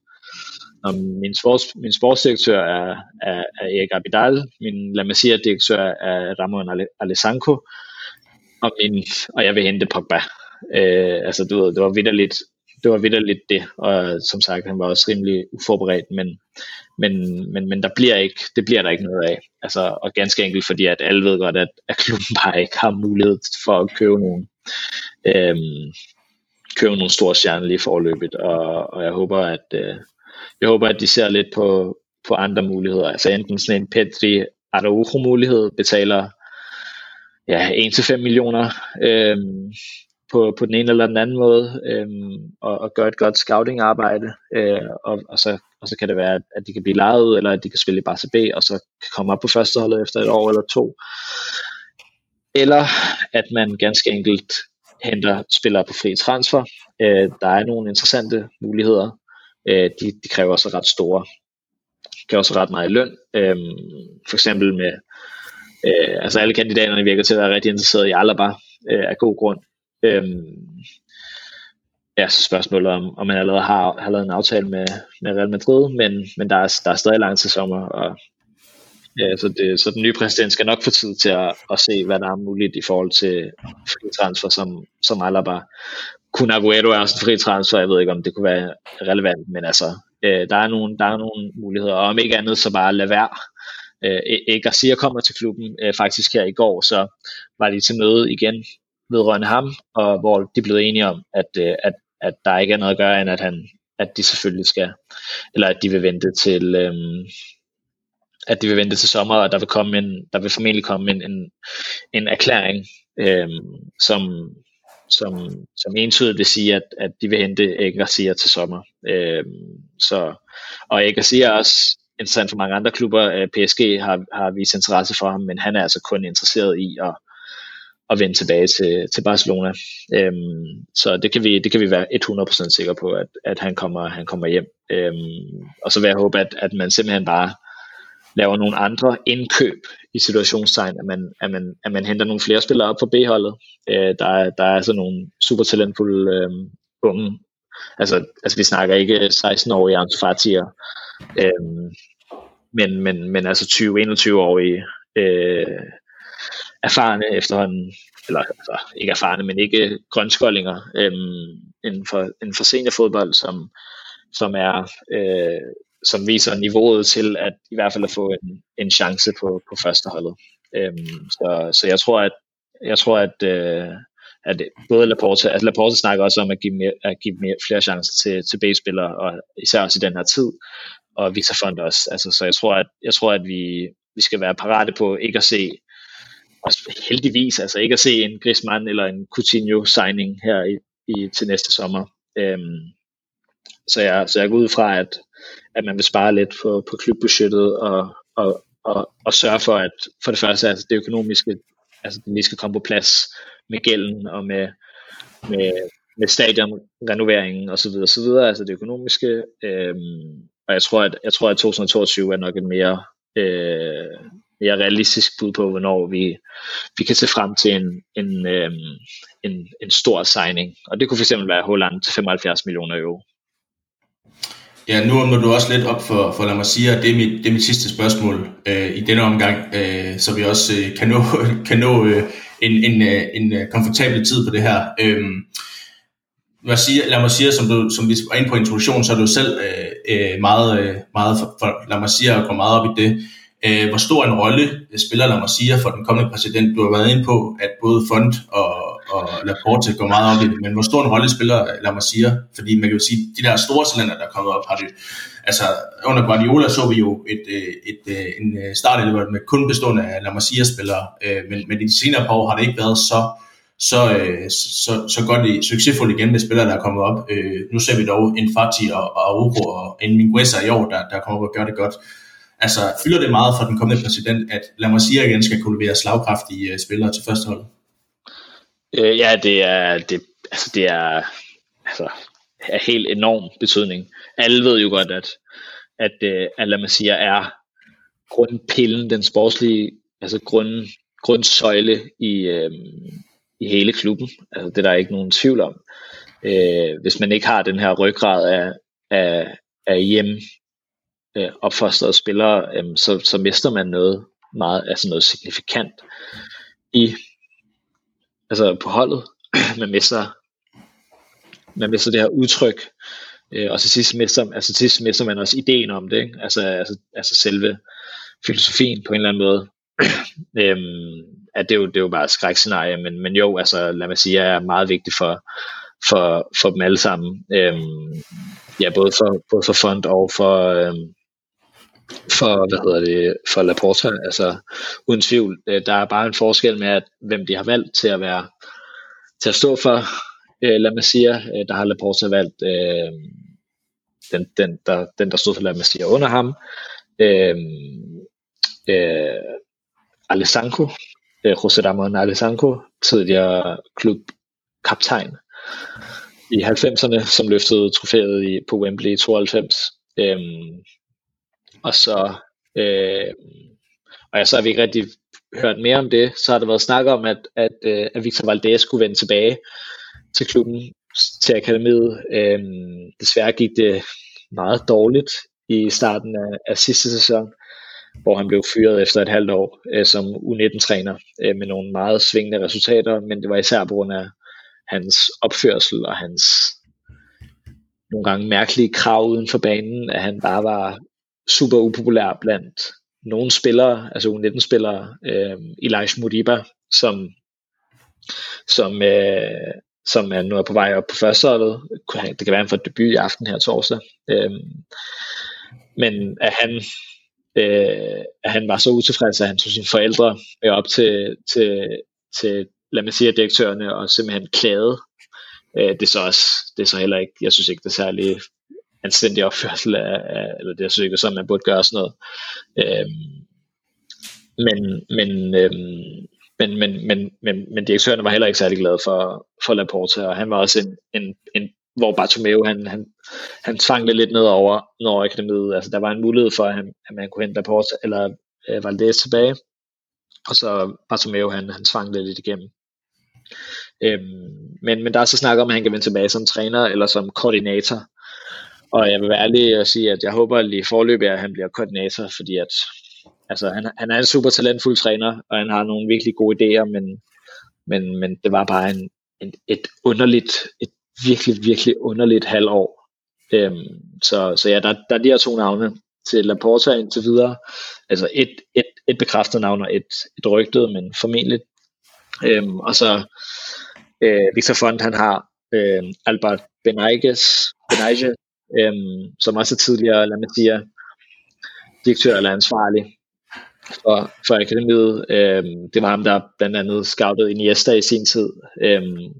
om min, sports, min sportsdirektør er, er, er Erik Abidal, min La Masia-direktør er Ramon Alessanco, og, min, og jeg vil hente Pogba. Øh, altså du ved, det var vidderligt, det var vidderligt det, og som sagt, han var også rimelig uforberedt, men, men, men, men der bliver ikke, det bliver der ikke noget af. Altså, og ganske enkelt fordi, at alle ved godt, at, at klubben bare ikke har mulighed for at købe nogen, øhm, købe nogle store stjerner lige forløbet, og, og jeg håber, at, øh, jeg håber, at de ser lidt på, på andre muligheder. Altså enten sådan en Petri Araujo mulighed, betaler ja, 1-5 millioner øhm, på, på den ene eller den anden måde, øhm, og, og gøre et godt scouting-arbejde, øh, og, og, så, og så kan det være, at de kan blive lejet ud, eller at de kan spille i Barca B, og så kan komme op på førsteholdet efter et år eller to. Eller at man ganske enkelt henter spillere på fri transfer. Øh, der er nogle interessante muligheder. Øh, de, de kræver også ret store, kræver også ret meget i løn. Øh, for eksempel med, øh, altså alle kandidaterne virker til at være rigtig interesserede i Alaba, øh, af god grund. Øhm, ja, spørgsmålet om, om man allerede har, har lavet en aftale med, med Real Madrid, men, men der, er, der er stadig lang til sommer, og ja, så, det, så den nye præsident skal nok få tid til at, at se, hvad der er muligt i forhold til fri transfer, som, som Alaba. Kun Aguero er også en fri transfer, jeg ved ikke, om det kunne være relevant, men altså, øh, der, er nogle, der er nogle muligheder, og om ikke andet, så bare lade være. Øh, e- e- Garcia kommer til klubben øh, faktisk her i går, så var de til møde igen vedrørende ham, og hvor de blev enige om, at, øh, at, at der ikke er noget at gøre, end at, han, at de selvfølgelig skal, eller at de vil vente til, øh, at de vil vente til sommer, og der vil, komme en, der vil formentlig komme en, en, en erklæring, øh, som, som, som entydigt vil sige, at, at de vil hente Erik til sommer. Øh, så, og Erik er også interessant for mange andre klubber. Øh, PSG har, har vist interesse for ham, men han er altså kun interesseret i at, at vende tilbage til, til Barcelona. Øhm, så det kan vi, det kan vi være 100% sikre på, at, at han, kommer, han kommer hjem. Øhm, og så vil jeg håbe, at, at man simpelthen bare laver nogle andre indkøb i situationstegn, at man, at man, at man henter nogle flere spillere op på B-holdet. Øh, der, er, der er altså nogle super talentfulde øh, unge, altså, altså vi snakker ikke 16-årige Ansu Fati'er, øh, men, men, men altså 20-21-årige øh, erfarne efterhånden, eller altså, ikke erfarne, men ikke grønskoldinger øhm, inden, for, inden for seniorfodbold, som, som er øh, som viser niveauet til at i hvert fald at få en, en chance på, på førsteholdet. Øhm, så, så jeg tror, at jeg tror, at, øh, at både Laporte, altså Laporte snakker også om at give, mere, at give mere, flere chancer til, til B-spillere, og især også i den her tid, og Victor Font også. Altså, så jeg tror, at, jeg tror, at vi, vi skal være parate på ikke at se, også heldigvis, altså ikke at se en Griezmann eller en Coutinho signing her i, i, til næste sommer. Øhm, så, jeg, så jeg går ud fra, at, at man vil spare lidt på, på klubbudgettet og, og, og, og sørge for, at for det første, altså det økonomiske, altså det lige skal komme på plads med gælden og med, med, med stadionrenoveringen og så videre, så videre, altså det økonomiske. Øhm, og jeg tror, at, jeg tror, at 2022 er nok en mere, øh, mere realistisk bud på, hvornår vi, vi kan se frem til en, en, øhm, en, en stor signing. Og det kunne fx være Holland til 75 millioner euro. Ja, nu åbner du også lidt op for, for lad mig sige, at det er mit, det er mit sidste spørgsmål øh, i denne omgang, øh, så vi også øh, kan nå, kan nå øh, en, en, øh, en øh, komfortabel tid på det her. Øh, lad, sige, lad mig sige, som, du, som vi var inde på introduktionen, så er du selv øh, øh, meget, øh, meget for, for, lad mig sige, at gå meget op i det. Øh, hvor stor en rolle øh, spiller, lad mig for den kommende præsident? Du har været inde på, at både Fond og, og Laporte går meget op i det, men hvor stor en rolle spiller, lad mig fordi man kan jo sige, de der store talenter, der er kommet op, har det, altså under Guardiola så vi jo et, øh, et, et, en start med kun bestående af, lad mig sige, spillere, men, men i de senere par år har det ikke været så så, så, så godt i, succesfuldt igen med spillere, der er kommet op. nu ser vi dog en Fati og, og Auro og en Mingueza i år, der, der kommer op og gør det godt. Altså, fylder det meget for den kommende præsident, at lad mig sige igen, skal kunne levere slagkraftige øh, spillere til første hold? Øh, ja, det er, det, altså, det er, altså, er helt enorm betydning. Alle ved jo godt, at, at, øh, at lad mig sige, er grundpillen, den sportslige altså grund, grundsøjle i, øh, i hele klubben. Altså, det er der ikke nogen tvivl om. Øh, hvis man ikke har den her ryggrad af, af, af hjem øh, opfostrede spillere, øh, så, så mister man noget meget, altså noget signifikant i altså på holdet. man mister, man mister det her udtryk, øh, og til sidst mister, altså til sidst mister man også ideen om det, ikke? Altså, altså, altså selve filosofien på en eller anden måde. øhm, at det er jo, det er jo bare et skrækscenarie, men, men jo, altså lad mig sige, er meget vigtigt for, for, for dem alle sammen. Øhm, ja, både for, både for fond og for, øhm, for, hvad hedder det, for Laporta. Altså, uden tvivl, øh, der er bare en forskel med, at, hvem de har valgt til at være, til at stå for, øh, La Masia, øh, der har Laporta valgt øh, den, den, der, den, der stod for, La Masia under ham. Øh, øh, Alessanco, øh, José Ramon Alessanco, tidligere klubkaptajn i 90'erne, som løftede trofæet i, på Wembley i 92. Øhm, og så, øh, og ja, så har vi ikke rigtig hørt mere om det. Så har der været snak om, at, at, øh, at Victor Valdez skulle vende tilbage til klubben, til akademiet. Øh, desværre gik det meget dårligt i starten af, af sidste sæson, hvor han blev fyret efter et halvt år øh, som U19-træner øh, med nogle meget svingende resultater, men det var især på grund af hans opførsel og hans nogle gange mærkelige krav uden for banen, at han bare var super upopulær blandt nogle spillere, altså U19-spillere, øh, Elijah Modiba, som, som, øh, som er nu er på vej op på førsteholdet. Det kan være, han får debut i aften her torsdag. Øh, men at han, øh, at han var så utilfreds, at han tog sine forældre med op til, til, til lad mig sige, direktørerne og simpelthen klagede. Øh, det er så også, det er så heller ikke, jeg synes ikke, det er særlig anstændig opførsel af, af eller det er så sådan, man burde gøre sådan noget. Øhm, men, men, øhm, men, men, men, men, men direktøren var heller ikke særlig glad for, for Laporta, og han var også en, en, en hvor Bartomeu, han, han, han tvang det lidt ned over, når akademiet, altså der var en mulighed for, at, han, at man kunne hente Laporta, eller øh, Valdez tilbage, og så Bartomeu, han, han tvang det lidt igennem. Øhm, men, men der er så snak om, at han kan vende tilbage som træner, eller som koordinator, og jeg vil være ærlig og sige, at jeg håber lige forløbet, at han bliver koordinator, fordi at, altså, han, han er en super talentfuld træner, og han har nogle virkelig gode idéer, men, men, men det var bare en, en, et underligt, et virkelig, virkelig underligt halvår. Øhm, så, så ja, der, der er de her to navne til Laporta indtil videre. Altså et, et, et bekræftet navn og et, et rygtet, men formentlig. Øhm, og så øh, Victor Font, han har øh, Albert Benaiges, Benaige, øhm, som også er tidligere, lad mig sige, direktør eller ansvarlig for, for akademiet. Øhm, det var ham, der blandt andet scoutede Iniesta i sin tid. Øhm,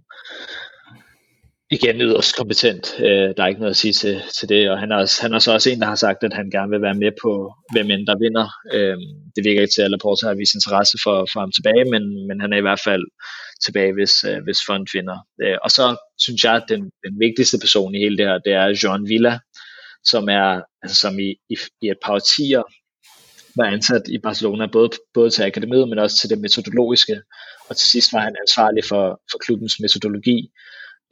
igen yderst kompetent. Øh, der er ikke noget at sige til, til det, og han er, også, han er så også en, der har sagt, at han gerne vil være med på, hvem end der vinder. Øh, det virker ikke til, at Laporta har vist interesse for, for ham tilbage, men, men han er i hvert fald tilbage, hvis, øh, hvis Font vinder. Øh, og så synes jeg, at den, den vigtigste person i hele det her, det er Jean Villa, som er, altså, som i, i, i et par årtier var ansat i Barcelona, både, både til akademiet, men også til det metodologiske. Og til sidst var han ansvarlig for, for klubbens metodologi,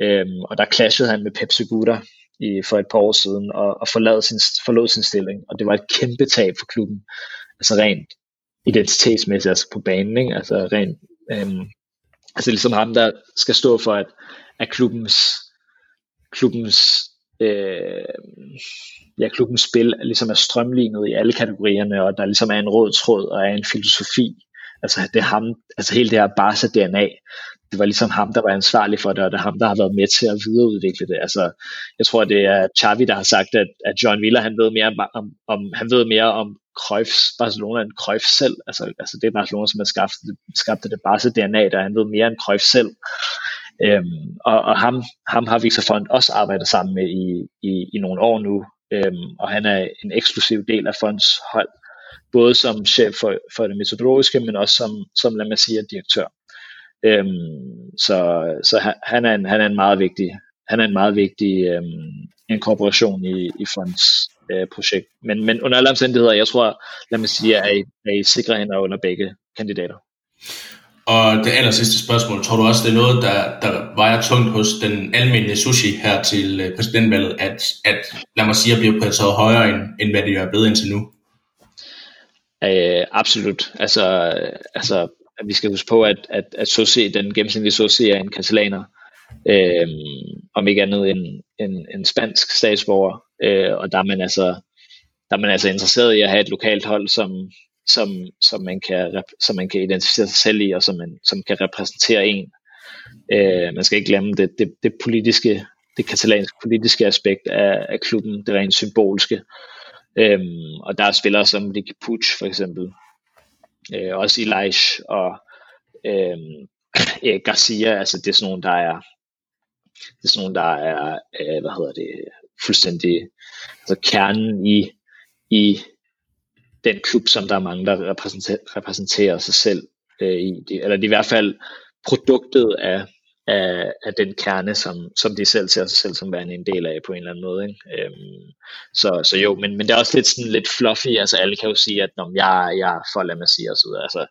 Øhm, og der clashede han med Pep Segura i, for et par år siden og, og forlod, sin, forlod sin stilling. Og det var et kæmpe tab for klubben. Altså rent identitetsmæssigt, altså på banen. Ikke? Altså rent, øhm, altså ligesom ham, der skal stå for, at, at klubbens, klubbens øh, ja, klubbens spil ligesom er strømlignet i alle kategorierne, og der ligesom er en rød tråd og er en filosofi. Altså det er ham, altså hele det her Barca DNA, det var ligesom ham, der var ansvarlig for det, og det er ham, der har været med til at videreudvikle det. Altså, jeg tror, det er Xavi, der har sagt, at, at John Villa, han ved mere om, om, han ved mere om Cruyffs Barcelona end Cruyff selv. Altså, altså det er Barcelona, som har skabt, skabte det Barca DNA, der han ved mere end Cruyff selv. Øhm, og, og ham, ham har Victor Font også arbejdet sammen med i, i, i nogle år nu, øhm, og han er en eksklusiv del af Fonds hold, både som chef for, for det metodologiske, men også som, som lad mig sige, direktør. Øhm, så så han, er en, han er en meget vigtig han er en meget vigtig øhm, inkorporation i, i Fonds øh, projekt. Men, men under alle omstændigheder, jeg tror, lad mig sige, at I, er I sikre hænder under begge kandidater. Og det aller sidste spørgsmål, tror du også, det er noget, der, der vejer tungt hos den almindelige sushi her til øh, præsidentvalget, at, at lad mig sige, at bliver prioriteret højere, end, end hvad det er blevet indtil nu? Øh, absolut. Altså, altså at vi skal huske på, at, at, at Sosi, den gennemsnitlige Sosi er en katalaner, øh, om ikke andet en, en, en spansk statsborger, øh, og der er man altså der er man altså interesseret i at have et lokalt hold, som, som, som, man, kan, som man kan identificere sig selv i, og som, man, som kan repræsentere en. Øh, man skal ikke glemme det, det, det politiske, det katalanske politiske aspekt af, af klubben, det rent symbolske. Øhm, og der er spillere som Ricky Puig for eksempel, øh, også Elish og øh, Erik Garcia, altså det er sådan nogle, der er, det er sådan nogle, der er, øh, hvad hedder det, fuldstændig, altså kernen i, i den klub, som der er mange, der repræsenterer, repræsenterer sig selv øh, i. Det, eller er i hvert fald produktet af, af, af den kerne, som, som de selv ser sig selv som værende en del af på en eller anden måde. Ikke? Øhm, så, så jo, men, men det er også lidt, sådan, lidt fluffy, altså alle kan jo sige, at når jeg, jeg er for, Lamassi mig sige, og så videre. Altså,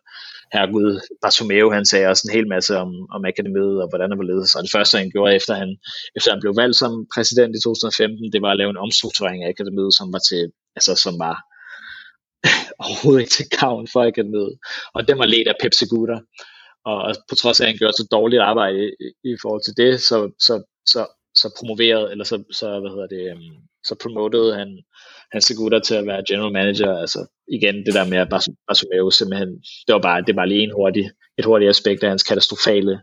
herregud, Bartomeu, han sagde også en hel masse om, om akademiet, og hvordan det var ledet. Og det første, han gjorde, efter han, efter han blev valgt som præsident i 2015, det var at lave en omstrukturering af akademiet, som var til, altså som var overhovedet ikke til gavn for akademiet. Og den var ledt af Pepsi Segura og på trods af, at han gjorde så dårligt arbejde i, i forhold til det, så, så, så, så promoverede, eller så, så hvad hedder det, um, så promoted han, han gutter til at være general manager, altså igen det der med at Bartomeu simpelthen, det var bare, det var lige en hurtig, et hurtigt aspekt af hans katastrofale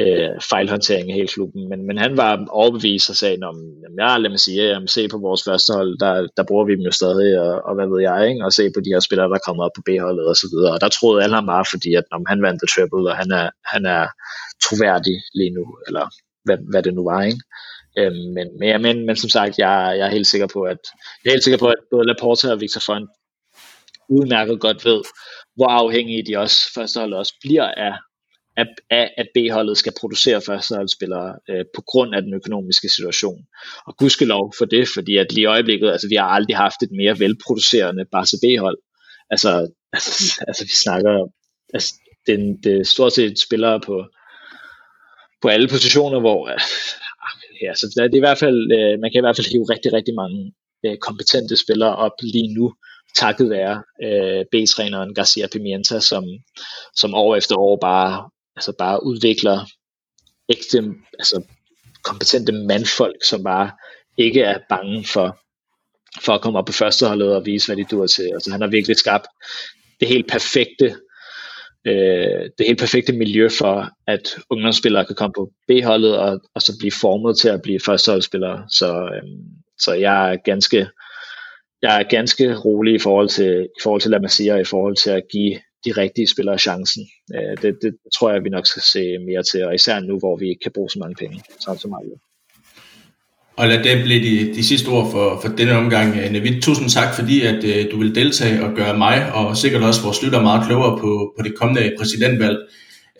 øh, fejlhåndtering af hele klubben. Men, men han var overbevist og sagde, om, ja, lad mig sige, jamen, se på vores første hold, der, der bruger vi dem jo stadig, og, og hvad ved jeg, ikke? og se på de her spillere, der kommer op på B-holdet og så videre. Og der troede alle ham bare, fordi at, om han vandt the triple, og han er, han er troværdig lige nu, eller hvad, hvad det nu var, ikke? Øhm, men, men, ja, men, men som sagt, jeg, jeg er helt sikker på, at jeg er helt sikker på, at både Laporta og Victor Font udmærket godt ved, hvor afhængige de også førstehold også bliver af af, at B-holdet skal producere førsteholdsspillere øh, på grund af den økonomiske situation. Og gudskelov for det, fordi at lige i øjeblikket, altså vi har aldrig haft et mere velproducerende Barca B-hold. Altså, altså, altså vi snakker, altså det, det er stort set spillere på, på alle positioner, hvor øh, ah, ja, så det er i hvert fald, øh, man kan i hvert fald hive rigtig, rigtig mange øh, kompetente spillere op lige nu, takket være øh, B-træneren Garcia Pimienta, som, som år efter år bare altså bare udvikler ægte, altså kompetente mandfolk, som bare ikke er bange for, for at komme op på førsteholdet og vise, hvad de dur til. Altså han har virkelig skabt det helt perfekte øh, det helt perfekte miljø for, at ungdomsspillere kan komme på B-holdet og, og så blive formet til at blive førsteholdsspillere. Så, øh, så jeg er ganske jeg er ganske rolig i forhold til, i forhold til La Masia, i forhold til at give de rigtige spillere chancen. Øh, det, det, det tror jeg, vi nok skal se mere til, og især nu, hvor vi ikke kan bruge så mange penge, så så meget. Og lad det blive de, de sidste ord for, for denne omgang. Øh, Navid, tusind tak, fordi at øh, du vil deltage og gøre mig, og sikkert også vores lytter meget klogere på, på det kommende præsidentvalg.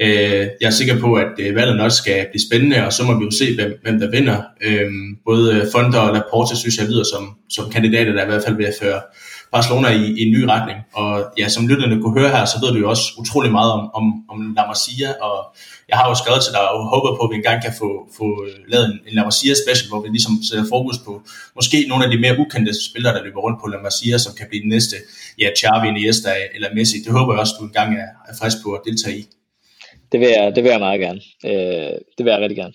Øh, jeg er sikker på, at øh, valget også skal blive spændende, og så må vi jo se, hvem, hvem der vinder. Øh, både Fonder og Laporte synes jeg videre som, som kandidater, der i hvert fald vil føre Barcelona i, i en ny retning. Og ja, som lytterne kunne høre her, så ved du jo også utrolig meget om, om, om La Masia, og jeg har jo skrevet til dig og håber på, at vi engang kan få, få lavet en, en La Masia special, hvor vi ligesom sætter fokus på måske nogle af de mere ukendte spillere, der løber rundt på La Masia, som kan blive den næste, ja, Xavi, Iniesta eller Messi. Det håber jeg også, du engang er, er frisk på at deltage i. Det vil jeg, det vil jeg meget gerne. Øh, det vil jeg rigtig gerne.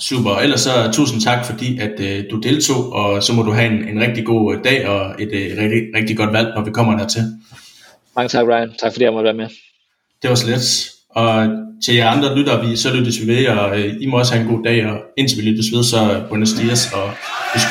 Super. Ellers så tusind tak, fordi at øh, du deltog, og så må du have en, en rigtig god øh, dag og et øh, rigtig, rigtig godt valg, når vi kommer dertil. Mange tak, Ryan. Tak fordi jeg måtte være med. Det var slet. Og til jer andre lytter, vi, så lyttes vi ved, og øh, I må også have en god dag, og indtil vi lyttes ved, så buenos dias og husk